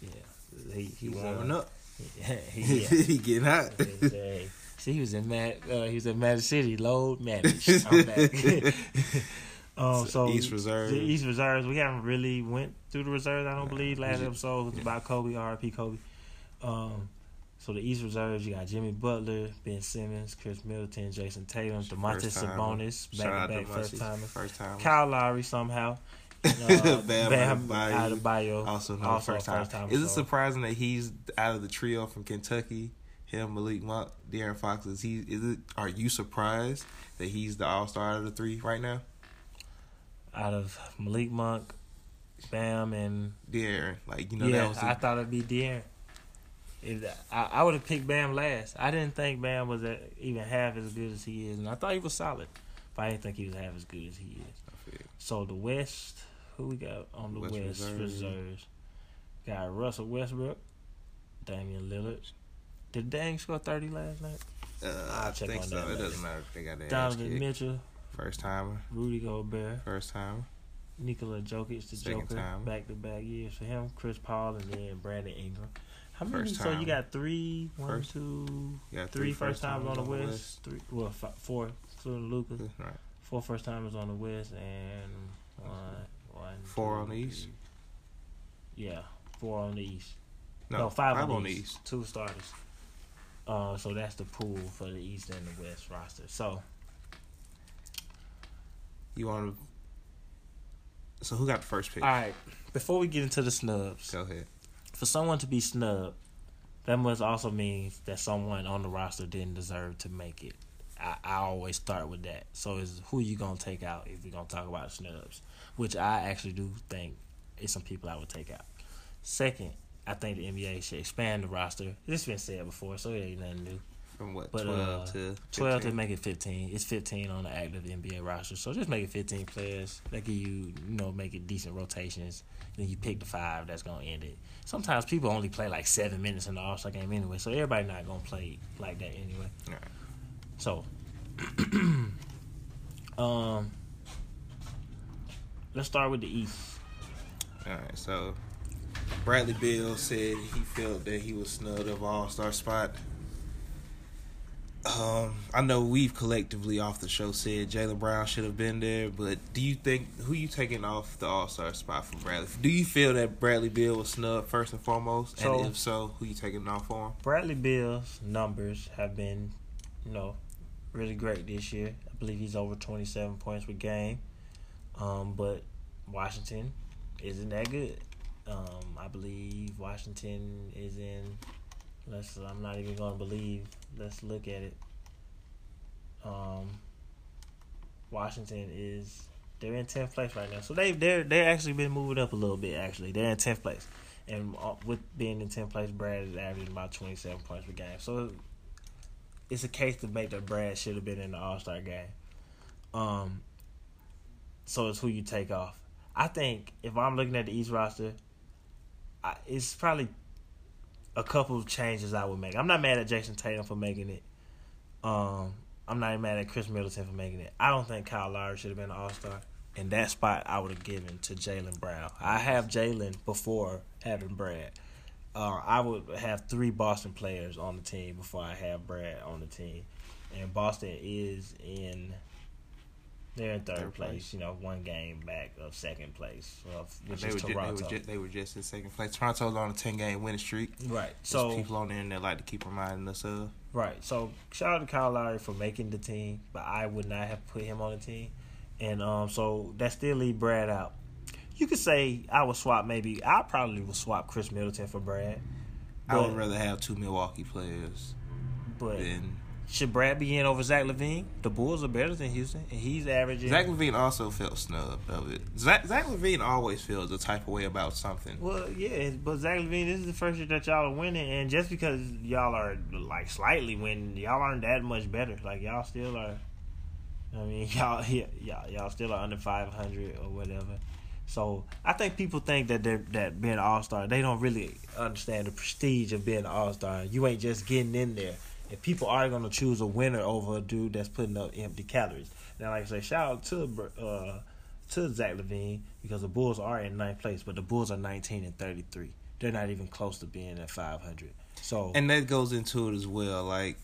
Yeah, he, He warming up. he, yeah. he getting hot. See, he was in Mad. Uh, he was in Magic City. Load managed. I'm back. um, so East Reserve. The East reserves. We haven't really went through the reserves. I don't believe last Yeah. episode was Yeah. about Kobe. R.P. Kobe. Um, so the East reserves. You got Jimmy Butler, Ben Simmons, Khris Middleton, Jayson Tatum, Domantas. Sabonis, back to back first timer. First time. Kyle Lowry somehow. Uh, Bam Bam Adebayo. Adebayo. Also, no Also first time. Is it so- surprising that he's out of the trio from Kentucky? Him, Malik Monk, De'Aaron Fox. Is he? Is it? Are you surprised that he's the All Star out of the three right now? Out of Malik Monk, Bam, and De'Aaron, like you know, yeah, that was the, I thought it'd be De'Aaron. If, I, I would have picked Bam last. I didn't think Bam was uh even half as good as he is, and I thought he was solid, but I didn't think he was half as good as he is. So the West, who we got on the West West, Reserve. reserves? Got Russell Westbrook, Damian Lillard. Did Dang score thirty last night? Uh, I check think on so. that It later. doesn't matter. if They got ass Donovan. Mitchell, First timer. Rudy Gobert, First timer. Nikola Jokic, the Second Joker, time. back to back years for him. Chris Paul and then Brandon Ingram. How many? First So you got three, one, First- two, got three first timers on the timers West. Three, well, five, four, including Luka. Right. Four first timers on the West and one, one, Four two, on the East? three. Yeah, four on the East. No, No, five, five on, the East. Two starters. Uh, so that's the pool for the East and the West roster. So You want to? So who got the first pick? all right, before we get into the snubs, Go ahead. for someone to be snubbed, that must also mean that someone on the roster didn't deserve to make it. I, I always start with that. So is who you gonna take out if you're gonna talk about snubs, which I actually do think is some people I would take out. Second, I think the NBA should expand the roster. This has been said before, so it ain't nothing new. From what? But, Twelve uh, to 12 to make it 15. It's 15 on the active NBA roster. So just make it 15 players. That give you, you know, make it decent rotations. Then you pick the five that's going to end it. Sometimes people only play like seven minutes in the All Star game anyway. So everybody not going to play like that anyway. Right. So, um, let's start with the East. All right. So Bradley Beal said he felt that he was snubbed of All Star spot. Um, I know we've collectively off the show said Jaylen Brown should have been there, but do you think who you taking off the All Star spot from Bradley? Do you feel that Bradley Beal was snubbed first and foremost? So- and if so, who you taking off for him? Bradley Beal's numbers have been, you know, really great this year. I believe he's over 27 points per game. Um, but Washington isn't that good. Um, I believe Washington is in. Let's. I'm not even going to believe. Let's look at it. Um, Washington is. They're in 10th place right now, so they they're they actually been moving up a little bit. Actually, they're in 10th place. And uh, with being in 10th place, Brad is averaging about 27 points per game. So it's a case to make that Brad should have been in the All Star game. Um, so it's who you take off. I think if I'm looking at the East roster, It's probably a couple of changes I would make. I'm not mad at Jayson Tatum for making it. Um, I'm not even mad at Khris Middleton for making it. I don't think Kyle Lowry should have been an All Star. In that spot I would have given to Jaylen Brown. I have Jaylen before having Brad. Uh, I would have three Boston players on the team before I have Brad on the team. And Boston is in they're in third, Third place, place. you know, one game back of second place, of, which They is were, ju- they, Toronto. were just, they were just in second place. Toronto's on a ten game winning streak. right. So people on there and they like to keep reminding us of. Right. So shout out to Kyle Lowry for making the team, but I would not have put him on the team. And um, so that still leave Brad out. You could say I would swap maybe I probably would swap Khris Middleton for Brad. I would rather have two Milwaukee players But than should Brad be in over Zach LaVine? The Bulls are better than Houston, and he's averaging. Zach LaVine also felt snubbed of it. Zach, Zach LaVine always feels a type of way about something. Well, yeah, but Zach LaVine, this is the first year that y'all are winning, and just because y'all are like slightly winning, y'all aren't that much better. Like y'all still are. I mean, y'all, yeah, y'all, y'all still are under five hundred or whatever. So I think people think that they're that being an all star, they don't really understand the prestige of being an all star. You ain't just getting in there. And people are gonna choose a winner over a dude that's putting up empty calories. Now, like I say, shout out to uh, to Zach LaVine because the Bulls are in ninth place, but the Bulls are 19 and 33. They're not even close to being at 500. So And that goes into it as well. Like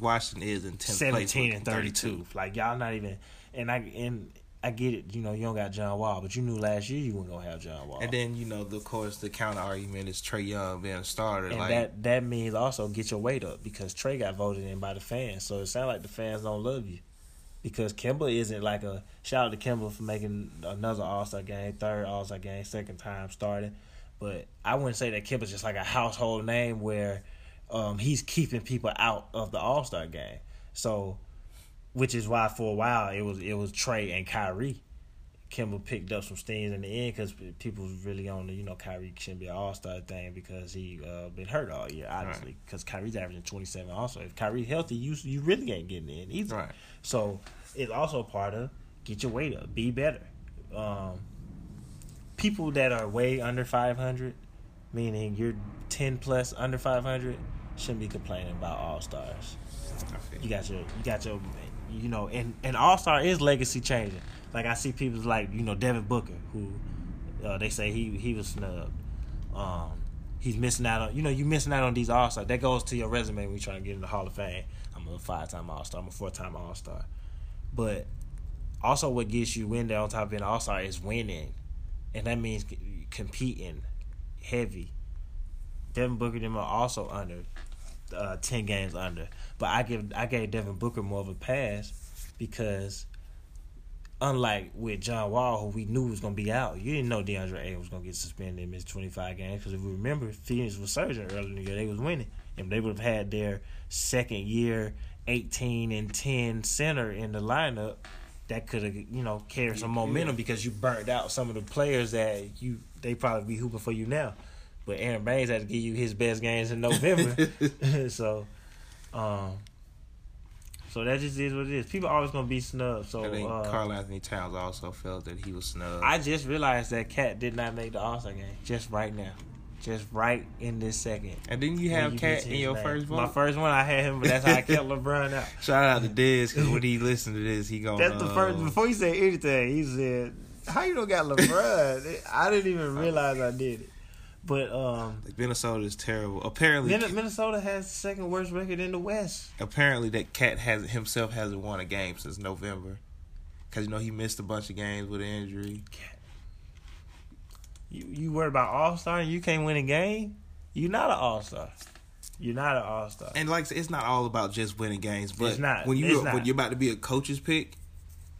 Washington is in tenth place, 17 with and 32. Like y'all not even and I and I get it, you know, you don't got John Wall, but you knew last year you weren't gonna have John Wall. And then you know, the, of course, the counter argument is Trae Young being a starter. And like that that means also get your weight up because Trae got voted in by the fans. So it sounds like the fans don't love you. Because Kemba isn't like a shout out to Kemba for making another All Star game, third All Star game, second time starting. But I wouldn't say that Kemba's just like a household name where um, he's keeping people out of the All Star game. So, which is why for a while it was it was Trae and Kyrie. Kemba picked up some stings in the end because people was really on the you know Kyrie shouldn't be an All Star thing because he uh, been hurt all year obviously because Kyrie's averaging twenty seven. Also, if Kyrie healthy, you you really ain't getting in either. Right. So it's also part of get your weight up, be better. Um, people that are way under five hundred, meaning you're ten plus under five hundred, shouldn't be complaining about All Stars. You got your, you got your, you know, and and All Star is legacy changing. Like I see people like you know Devin Booker, who uh, they say he he was snubbed. Um, he's missing out on, you know, you missing out on these All Stars. That goes to your resume when you trying to get in the Hall of Fame. I'm a five time All Star. I'm a four time All Star. But also, what gets you in there on top of being All Star is winning, and that means competing heavy. Devin Booker them are also under uh, ten games under, but I give I gave Devin Booker more of a pass because unlike with John Wall, who we knew was going to be out, you didn't know DeAndre Ayton was going to get suspended and miss 25 games. Because if we remember, Phoenix was surging earlier in the year. They was winning. And they would have had their second year 18 and 10 center in the lineup that could have, you know, carried some momentum because you burnt out some of the players that you they probably be hooping for you now. But Aron Baynes had to give you his best games in November. so, um, so that just is what it is. People are always gonna be snubbed. So I think uh, Karl Anthony Towns also felt that he was snubbed. I just realized that Cat did not make the All Star game. Just right now, just right in this second. and then you have Cat mention in your name. first vote. My first one, I had him, but that's how I kept LeBron out. Shout out to Diz because when he listened to this, he gonna. That's the first. uh, Before he said anything, he said, "How you don't got LeBron?" I didn't even realize I did it. But um, Like Minnesota is terrible. Apparently, Minnesota has the second worst record in the West. apparently that Cat has himself hasn't won a game since November. Cause you know he missed a bunch of games with an injury. You you worried about All Star and you can't win a game? You're not an All Star. You're not an All Star. And like it's not all about just winning games, but It's not. when you when you're about to be a coach's pick,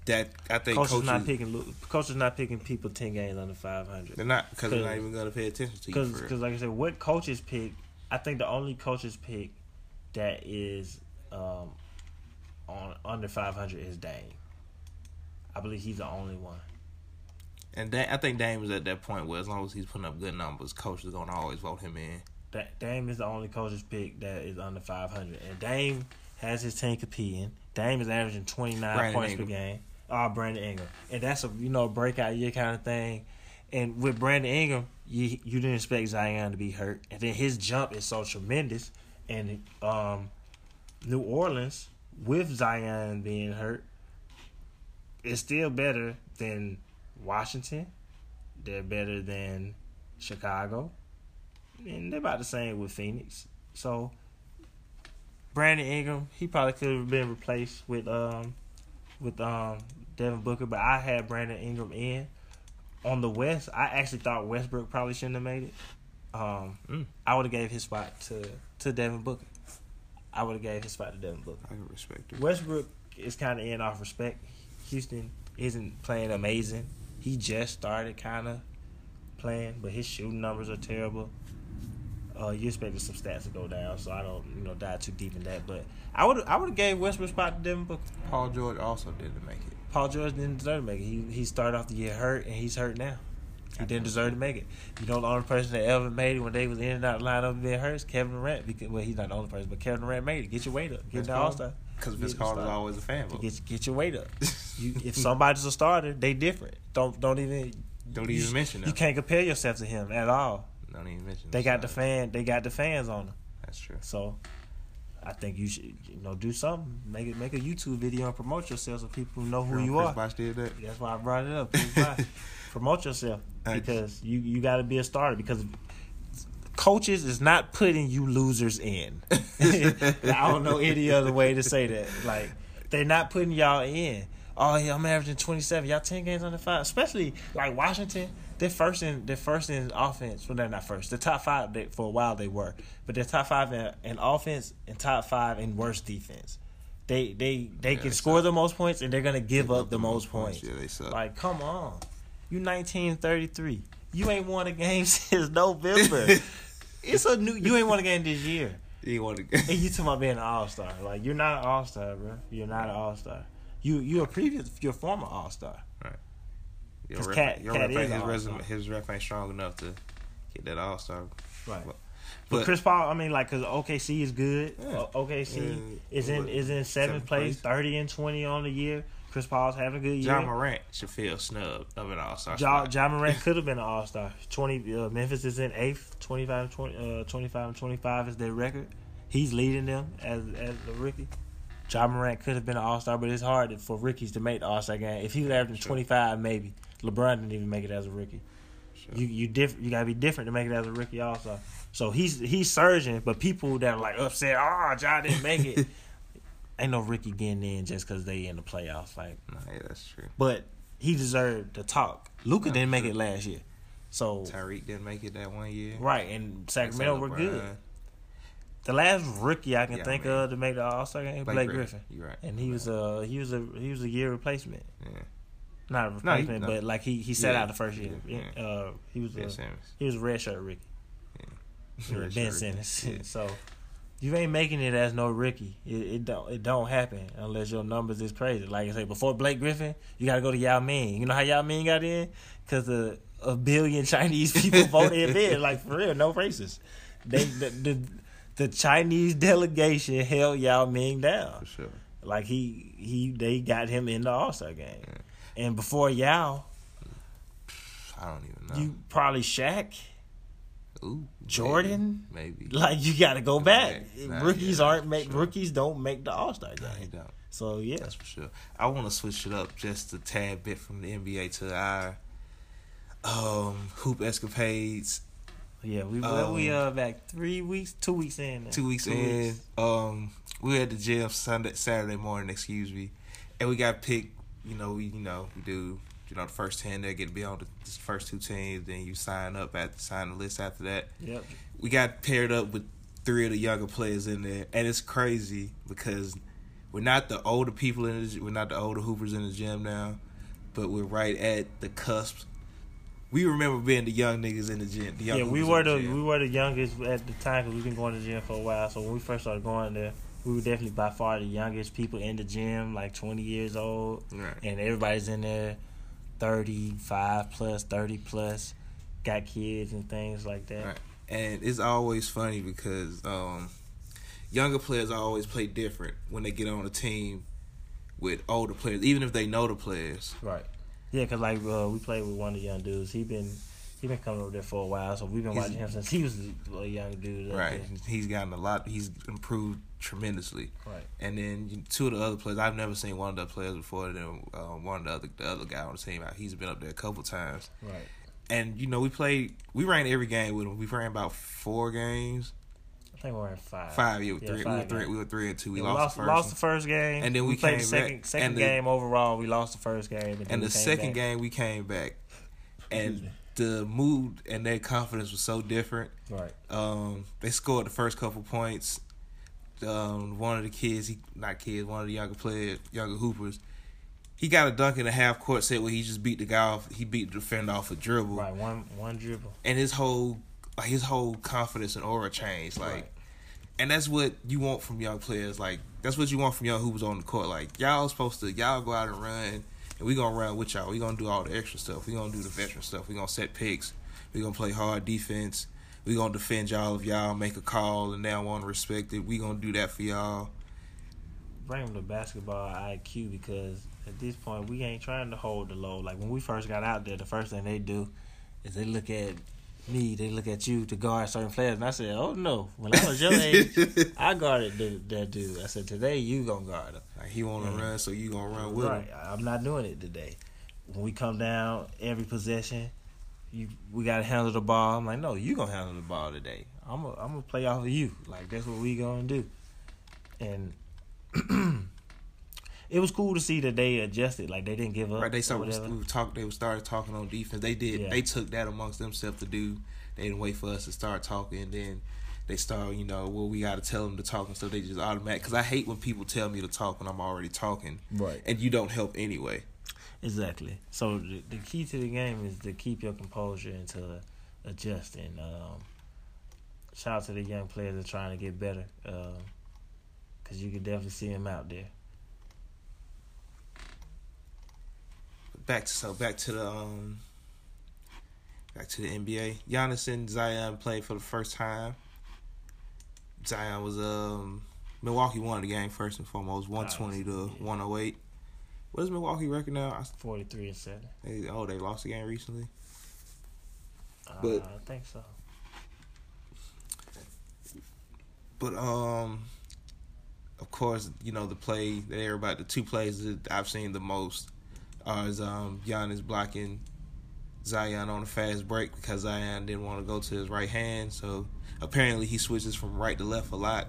that I think Coach coaches, is not picking. lo- Coach is not picking people ten games under five hundred. they're not because they're not even going to pay attention to you. Because, like I said, what coaches pick? I think the only coaches pick that is um, on under five hundred is Dame. I believe he's the only one. And da- I think Dame is at that point where as long as he's putting up good numbers, coach is going to always vote him in. Da- Dame is the only coach's pick that is under five hundred, and Dame has his team competing. Dame is averaging twenty nine Brandon points per game. Oh, Brandon Ingram, and that's a you know breakout year kind of thing. And with Brandon Ingram, you you didn't expect Zion to be hurt, and then his jump is so tremendous. And um, New Orleans with Zion being hurt, is still better than Washington. They're better than Chicago. And they're about the same with Phoenix. So Brandon Ingram, he probably could have been replaced with um with um Devin Booker, but I had Brandon Ingram in. On the West, I actually thought Westbrook probably shouldn't have made it. Um, Mm. I would have gave his spot to to Devin Booker. I would have gave his spot to Devin Booker. I can respect it. Westbrook is kind of in off respect. Houston isn't playing amazing. He just started kind of playing, but his shooting numbers are terrible. Uh, you expected some stats to go down, so I don't you know dive too deep in that. But I would I would have gave Westbrook spot to Devin Booker. Paul George also didn't make it. Paul George didn't deserve to make it. He he started off the year hurt, and he's hurt now. He didn't deserve to make it. You know, the only person that ever made it when they was in and out of the lineup and being hurt is Kevin Durant. Because, well, he's not the only person, but Kevin Durant made it. Get your weight up. Get the? All Star. Because Vince Carter's always a fan. Get get your weight up. You, if somebody's a starter, they different. Don't don't even don't you- even mention that. You can't compare yourself to him at all. Don't even mention. They got the fan. They got the fans on them. That's true. So, I think you should you know do something. Make it make a YouTube video and promote yourself so people know who you Chris are. Bosh did that. That's why I brought it up. Promote yourself because you you got to be a starter because coaches is not putting you losers in. I don't know any other way to say that. Like they're not putting y'all in. Oh yeah, I'm averaging 27. Y'all 10 games under five. Especially like Washington, they're first in they're first in offense. Well, they're not first. The top five they, for a while they were, but they're top five in, in offense and top five in worst defense. They they they Yeah, can they score suck. the most points and they're gonna give up the most points. Yeah, they suck. Like, come on. You 1933. You ain't won a game since November. it's a new. You ain't won a game this year. You he wanted And you talking about being an all star? Like you're not an all star, bro. You're not an all star. You you're a previous. You're a former all star. Your ref, Cat- your Cat ref ain't- his resume, his ref ain't strong enough to get that All Star. Right. But- But, Chris Paul, I mean, like, cause OKC is good. Yeah. OKC Yeah. is in is in seventh place, place. thirty and twenty on the year. Chris Paul's having a good year. Ja Morant should feel snubbed of an All Star. Ja, ja Morant could have been an All Star. Twenty uh, Memphis is in eighth. 25 and 20, uh, 25 and twenty five is their record. He's leading them as as a rookie. Ja Morant could have been an All Star, but it's hard for rookies to make the All Star game. If he was averaging Sure. twenty five, maybe LeBron didn't even make it as a rookie. You you diff- you gotta be different to make it as a rookie also. So he's he's surging, but people that are like upset, oh, Ja didn't make it. Ain't no rookie getting in just because they in the playoffs. Like Nah, yeah, that's true. but he deserved to talk. Luka didn't make true. it last year, so Tyreke didn't make it that one year. right. And Sacramento were good. The last rookie I can Yeah, think of to make the All Star game, Blake, Griffin. You're right. and he was a he was a he was a year replacement, Yeah. Not a No, he- replacement, no. but like he he sat Yeah, out the first year. yeah, yeah. Uh, he was Ben a Simmons. he was a red shirt Ricky. Yeah, Red ben. Simmons. Yeah. so you ain't making it as no Ricky. It, it don't it don't happen unless your numbers is crazy. Like I say, before Blake Griffin, you got to go to Yao Ming. You know how Yao Ming got in? Because a, a billion Chinese people voted him in. Like for real, no racist. They the, the the Chinese delegation held Yao Ming down. For sure. Like he he they got him in the All Star game. And before Yao, I don't even know. you probably Shaq. Ooh, Jordan? Maybe. maybe. Like you got to go back. Nah, rookies yeah, aren't make sure. rookies don't make the All Star Nah, he game. don't. So yeah, That's for sure. I want to switch it up just a tad bit from the NBA to our um, hoop escapades. yeah. We well, we Um, uh back three weeks, two weeks in. now. Two weeks in, um, we were at the gym Sunday, Saturday morning. Excuse me, and we got picked. You know, we you know we do you know the first ten that get to be on the, the first two teams. Then you sign up at sign the list after that. Yep. we got paired up with three of the younger players in there, and it's crazy because we're not the older people in the we're not the older hoopers in the gym now, but we're right at the cusp. We remember being the young niggas in the gym. The young Yeah, we were in the we were the youngest at the time because we've been going to the gym for a while. So when we first started going there, we were definitely by far the youngest people in the gym, like twenty years old, right. and everybody's in there, thirty five plus, thirty plus, got kids and things like that. Right. And it's always funny because um, younger players always play different when they get on a team with older players, even if they know the players. Right. Yeah, cause like uh, we played with one of the young dudes. He been He been coming over there for a while, so we've been He's- watching him since he was a young dude. Right. there. He's gotten a lot. He's improved tremendously. Right. And then two of the other players, I've never seen one of the players before. Then um, one of the other the other guy on the team, he's been up there a couple times. Right. And you know, we played. We ran every game with him. We ran about four games, I think we're in five. five. Yeah, Yeah, three. we were three. games. We were three and two. We Yeah, lost, the first. lost the first game, And then we played came the second back, second the- game overall. We lost the first game, and, and the second back. game we came back, and the mood and their confidence was so different. right? Um, they scored the first couple points. Um, one of the kids, he not kids, one of the younger players, younger hoopers, he got a dunk in a half court set where he just beat the guy off. He beat the defender off a dribble, Right, one one dribble. and his whole like his whole confidence and aura changed. Like, Right. and that's what you want from young players. Like, that's what you want from young hoopers on the court. Like, y'all supposed to y'all go out and run, and we gonna run with y'all. We gonna do all the extra stuff. We gonna do the veteran stuff. We gonna set picks. We gonna play hard defense. We gonna defend y'all if y'all make a call and don't want to respect it. We gonna do that for y'all. Bring them to basketball IQ because at this point we ain't trying to hold the load. Like when we first got out there, the first thing they do is they look at me, they look at you to guard certain players, and I said, "Oh no!" When I was your age, I guarded the, that dude. I said, "Today you gonna guard him." Like he want to Yeah. run, so you gonna run with right. him. I'm not doing it today. When we come down every possession, you we gotta handle the ball. I'm like, no, you gonna handle the ball today. I'm I'm gonna play off of you. Like that's what we gonna do. And it was cool to see that they adjusted. Like they didn't give up. Right, they started. We talk. They started talking on defense. They did. Yeah. They took that amongst themselves to do. They didn't wait for us to start talking. And then they start. You know, well, we got to tell them to talk and stuff. They just automatic. Because I hate when people tell me to talk when I'm already talking, Right. and you don't help anyway. Exactly. So the, the key to the game is to keep your composure and to adjust. And um, shout out to the young players that are trying to get better, because you can definitely see them out there. Back to so back to the um. Back to the NBA. Giannis and Zion played for the first time. Zion was um Milwaukee won the game first and foremost, one twenty to one oh eight. What is Milwaukee record now? Forty three and seven. they, oh, they lost the game recently. Uh, But- I think so. But um, of course, you know the play that everybody, the two plays that I've seen the most are is um Giannis blocking Zion on a fast break because Zion didn't want to go to his right hand, so apparently he switches from right to left a lot.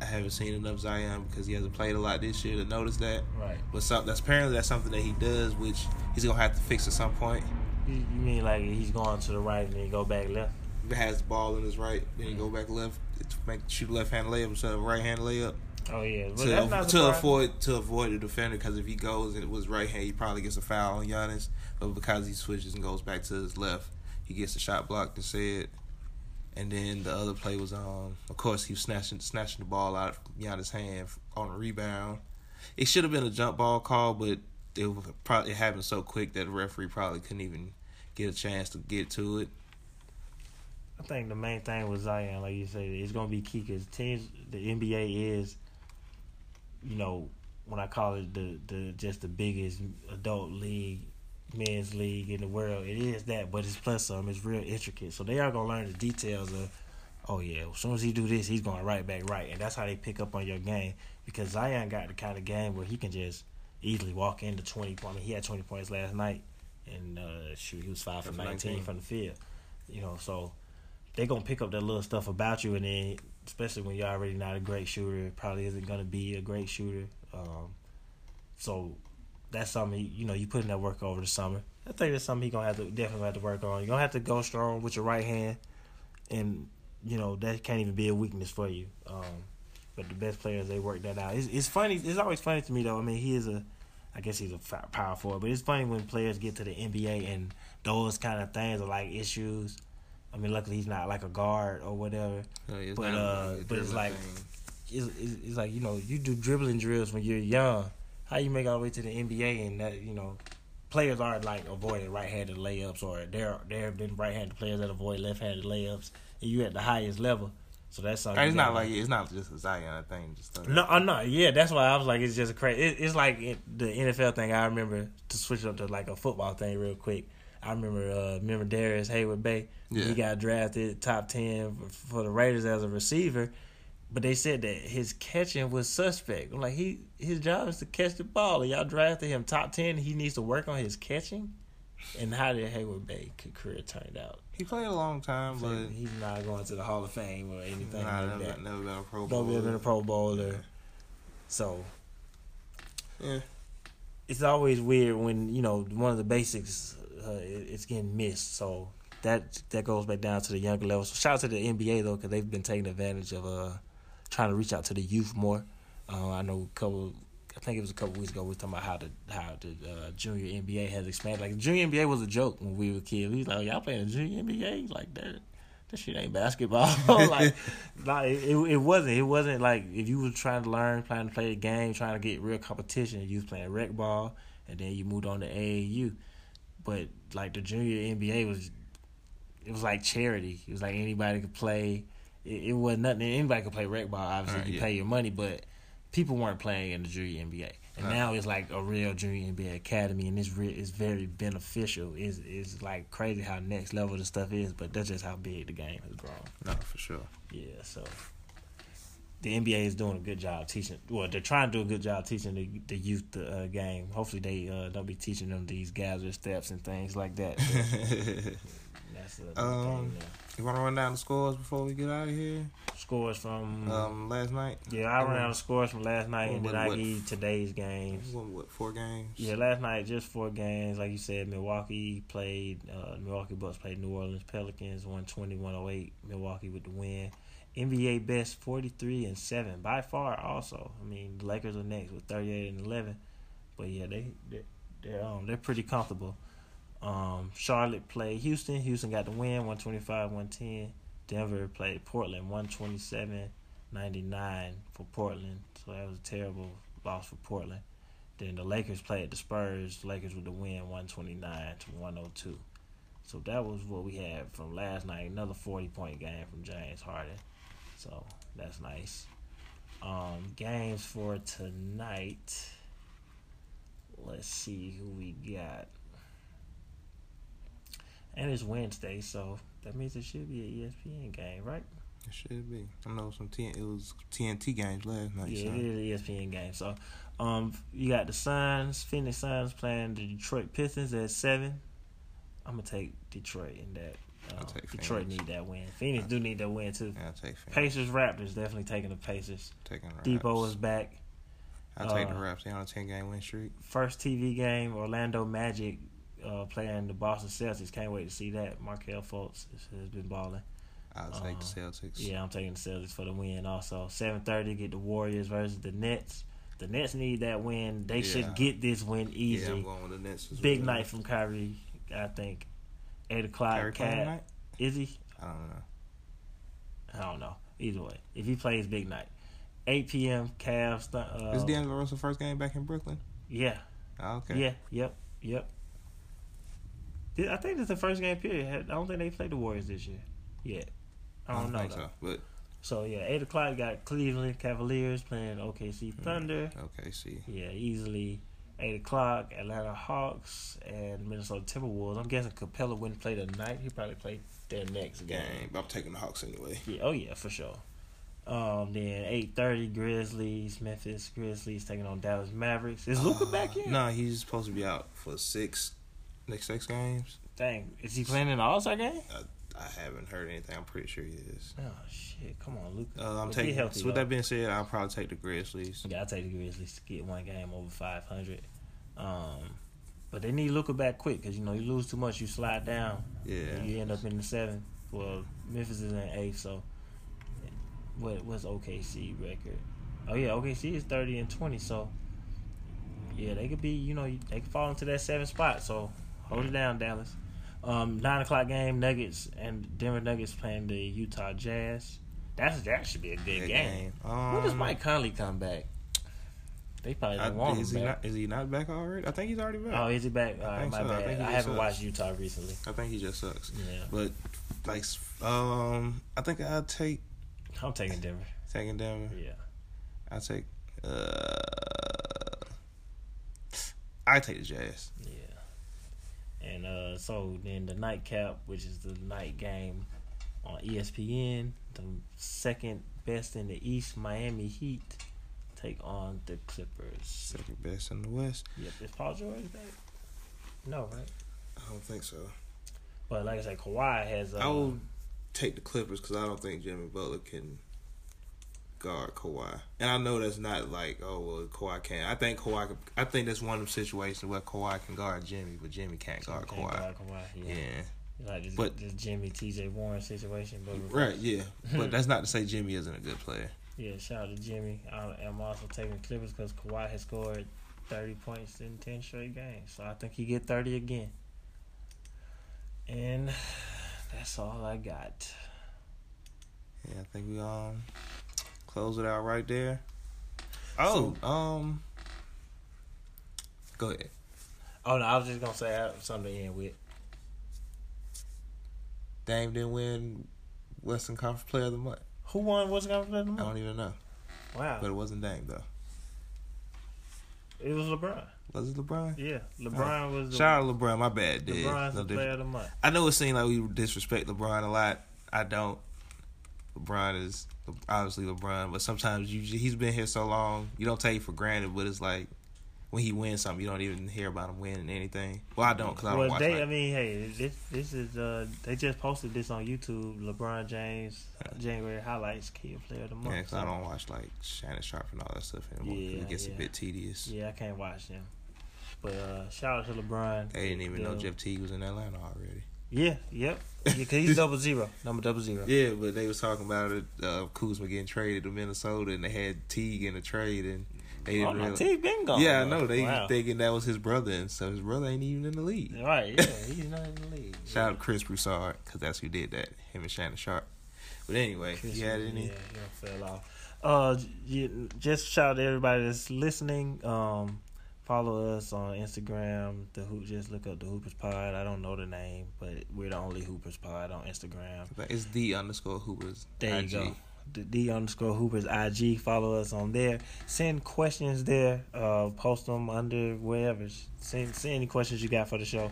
I haven't seen enough Zion because he hasn't played a lot this year to notice that. Right. But some, that's apparently that's something that he does, which he's gonna have to fix at some point. You, you mean like he's going to the right and then go back left? If he has the ball in his right, then he go back left, to make shoot left hand layup instead of right hand layup. Oh yeah. But to, to surprising. avoid to avoid the defender because if he goes and it was right hand, he probably gets a foul on Giannis. But because he switches and goes back to his left, he gets the shot blocked instead. And then the other play was um, of course he was snatching snatching the ball out of Giannis' hand on a rebound. It should have been a jump ball call, but it was probably it happened so quick that the referee probably couldn't even get a chance to get to it. I think the main thing with Zion, like you said, it's gonna be key because teams, the NBA is, you know, when I call it the the just the biggest adult league, men's league in the world, it is that, but it's plus some. It's real intricate, so they are gonna learn the details of. Oh yeah, as soon as he do this, he's going right back right, and that's how they pick up on your game because Zion got the kind of game where he can just easily walk into twenty. points. I mean, he had twenty points last night, and uh, shoot, he was five for Five for nineteen 19. from the field. You know, so they gonna pick up that little stuff about you, and then especially when you're already not a great shooter, probably isn't gonna be a great shooter. Um, so that's something you know you put in that work over the summer. I think that's something he gonna have to definitely have to work on. You're gonna have to go strong with your right hand, and you know that can't even be a weakness for you. Um, but the best players they work that out. It's, it's funny. It's always funny to me though. I mean, he is a, I guess he's a power forward, but it's funny when players get to the NBA and those kind of things are like issues. I mean, luckily he's not like a guard or whatever. Uh, it's But, uh, really but it's like- It's, it's, it's like you know you do dribbling drills when you're young. How you make all the way to the NBA and that you know players are like avoiding right-handed layups or there there have been right-handed players that avoid left-handed layups and you at the highest level. So that's something. it's not like it's not just a Zion thing. Just uh, no, I'm not. Yeah, that's why I was like, it's just crazy. It, it's like it, the NFL thing. I remember to switch up to like a football thing real quick. I remember uh remember Darrius Heyward-Bey. Yeah. He got drafted top ten for the Raiders as a receiver. But they said that his catching was suspect. I'm like he his job is to catch the ball. Y'all drafted him top ten. He needs to work on his catching. And how did Hayward Bay career turned out? He played a long time, So but he's not going to the Hall of Fame or anything nah, like never, that. never been a Pro Don't Bowl. been a Pro Bowler. So Yeah. it's always weird when you know one of the basics uh, it- it's getting missed. So that that goes back down to the younger levels. So shout out to the NBA though, because they've been taking advantage of uh trying to reach out to the youth more. Uh, I know a couple. I think it was a couple weeks ago we were talking about how the how the uh, junior NBA has expanded. Like the junior NBA was a joke when we were kids. We was like, y'all playing the junior NBA like that. That shit ain't basketball. like, like it, it wasn't. It wasn't like if you were trying to learn, trying to play the game, trying to get real competition. You was playing rec ball, and then you moved on to AAU. But like the junior NBA was, it was like charity. It was like anybody could play. It, it wasn't nothing. Anybody could play rec ball. Obviously, Right, you yeah. pay your money, but people weren't playing in the junior NBA. And Right. now it's like a real junior NBA academy, and it's re- it's very beneficial. It's it's like crazy how next level the stuff is, but that's just how big the game has grown. No, for sure. Yeah, so the NBA is doing a good job teaching. Well, they're trying to do a good job teaching the, the youth the uh, game. Hopefully, they uh, don't be teaching them these gather steps and things like that. That's a Um, you want to run down the scores before we get out of here? scores from Um, last night, yeah. I ran down of scores from last night, and What- then I give you today's games. what, what four games? Yeah, last night just four games. Like you said, Milwaukee played. Uh, Milwaukee Bucks played New Orleans Pelicans 120-108. Milwaukee with the win. NBA best forty three and seven by far. Also, I mean the Lakers are next with thirty eight and eleven, but yeah, they they they're um they're pretty comfortable. Um, Charlotte played Houston. Houston got the win 125-110. Denver played Portland 127-99 for Portland. So that was a terrible loss for Portland. Then the Lakers played the Spurs. The Lakers with the win 129 to 102. So that was what we had from last night. Another 40 point game from James Harden. So that's nice. Um, games for tonight. Let's see who we got. And it's Wednesday, so that means it should be an ESPN game, right? It should be. I know some T- it was TNT games last night. Yeah, so. it is an ESPN game. So, um, you got the Suns, Phoenix Suns playing the Detroit Pistons at seven. I'm gonna take Detroit in that. I'll Um, Detroit need that win. Phoenix do need that win too. Yeah, I'll take Phoenix. Pacers Raptors definitely taking the Pacers. Taking the Depot is back. I'll take the Raptors. Raps. They on a ten game win streak. First TV game. Orlando Magic uh, playing the Boston Celtics. Can't wait to see that. Markelle Fultz has, been balling. I'll take the uh, Celtics. Yeah, I'm taking the Celtics for the win. Also, seven thirty get the Warriors versus the Nets. The Nets need that win. They Yeah. should get this win easy. Yeah. I'm going with the Nets. Big well. night from Kyrie. I think eight o'clock. Playing Cat is he? I don't know. I don't know. Either way, if he plays big night, eight p.m. Cavs. Uh, Is D'Angelo Russell first game back in Brooklyn? yeah, Oh, okay. yeah, yep, yep. I think it's the first game period. I don't think they played the Warriors this year. Yet. I don't, know. think though. so. But So yeah, eight o'clock got Cleveland Cavaliers playing OKC Thunder. okay, see. Yeah, easily. Eight o'clock, Atlanta Hawks and Minnesota Timberwolves. I'm guessing Capela wouldn't play tonight. He probably played their next game. Game. But I'm taking the Hawks anyway. Yeah, oh yeah, for sure. Um, then eight thirty Grizzlies, Memphis Grizzlies taking on Dallas Mavericks. Is Luka back in? No, he's supposed to be out for six next six games. Dang, is he playing in the All Star game? I, I haven't heard anything. I'm pretty sure he is. Oh shit! Come on, Luka. Uh, I'm taking. healthy, so with that being said, I'll probably take the Grizzlies. Yeah, I'll take the Grizzlies to get one game over five hundred. Um, but they need Luka back quick because you know you lose too much, you slide down. Yeah. and you end up in the seventh. Well, Memphis is in eighth, so what what's OKC record? Oh yeah, OKC is thirty and twenty, so yeah, they could be you know they could fall into that seven spot. So hold it down, Dallas. Um, nine o'clock game, Nuggets and Denver Nuggets playing the Utah Jazz. That's that should be a good Good game. Um, When does Mike Conley come back? They probably I, don't want is him he back. not? Is he not back already? I think he's already back. Oh, is he back? All right, think my so. I bad. he I, haven't sucks. watched Utah recently. I think he just sucks. Yeah, But like, um, I think I'll take I'm taking Denver. taking Denver. Yeah. I'll take. Uh, I take the Jazz. Yeah. And uh, so then the nightcap, which is the night game on ESPN, the second best in the East, Miami Heat take on the Clippers. Second best in the West. Yep, is Paul George back? No, right? I don't think so. But like I said, Kawhi has. Uh, I will take the Clippers because I don't think Jimmy Butler can guard Kawhi. And I know that's not like, oh well, Kawhi can't. I think Kawhi. Could, I think that's one of them situations where Kawhi can guard Jimmy, but Jimmy can't guard can't Kawhi. guard Kawhi, Yeah. yeah. Like this, But- this Jimmy T.J. Warren situation, but Right. Yeah. but that's not to say Jimmy isn't a good player. Yeah, shout out to Jimmy. I am also taking Clippers because Kawhi has scored thirty points in ten straight games, so I think he get thirty again. And that's all I got. Yeah, I think we um close it out right there. Oh, um, go ahead. Oh no, I was just gonna say I have something to end with. Dame didn't win Western Conference Player of the Month. Who won? What's going I don't even know, Wow, but it wasn't Dame though. it was LeBron. Was it LeBron? Yeah, LeBron was the, Shout out LeBron. My bad, dude. LeBron's No the player of the month. I know it seems like we disrespect LeBron a lot. I don't. LeBron is obviously LeBron, but sometimes you he's been here so long, you don't take it for granted. But it's like when he wins something, you don't even hear about him winning anything. Well, I don't because I don't Well, watch. they, like, I mean, hey, this this is uh, they just posted this on YouTube. LeBron James January highlights key player of the month. yeah, 'cause I don't watch like Shannon Sharpe and all that stuff anymore. Yeah, it gets yeah. a bit tedious. Yeah, I can't watch them. But uh, shout out to LeBron. They didn't even know Jeff Teague was in Atlanta already. Yeah, yep. Yeah, cause he's double zero, number double zero. Yeah, but they was talking about it. Uh, Kuzma getting traded to Minnesota, and they had Teague in the trade, and they Oh, didn't no, really. T been gone. Yeah, I know. They Wow. thinking that was his brother, and so his brother ain't even in the league. Right, yeah, he's not in the league. Shout out to Chris Broussard because that's who did that. Him and Shannon Sharpe. But anyway, Chris you had any? Yeah, he fell off. Uh, just shout out to everybody that's listening. Um, follow us on Instagram. The Hoop, just look up the Hoopers Pod. I don't know the name, but we're the only Hoopers Pod on Instagram. It's the underscore Hoopers. There IG. you go. The D underscore Hoopers IG. Follow us on there. Send questions there. Uh, post them under wherever. Send send any questions you got for the show.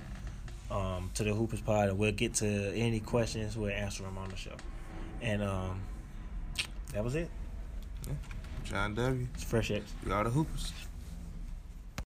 Um, to the Hoopers Pod, and we'll get to any questions. We'll answer them on the show. And um, that was it. John W. It's Fresh X. We are the Hoopers.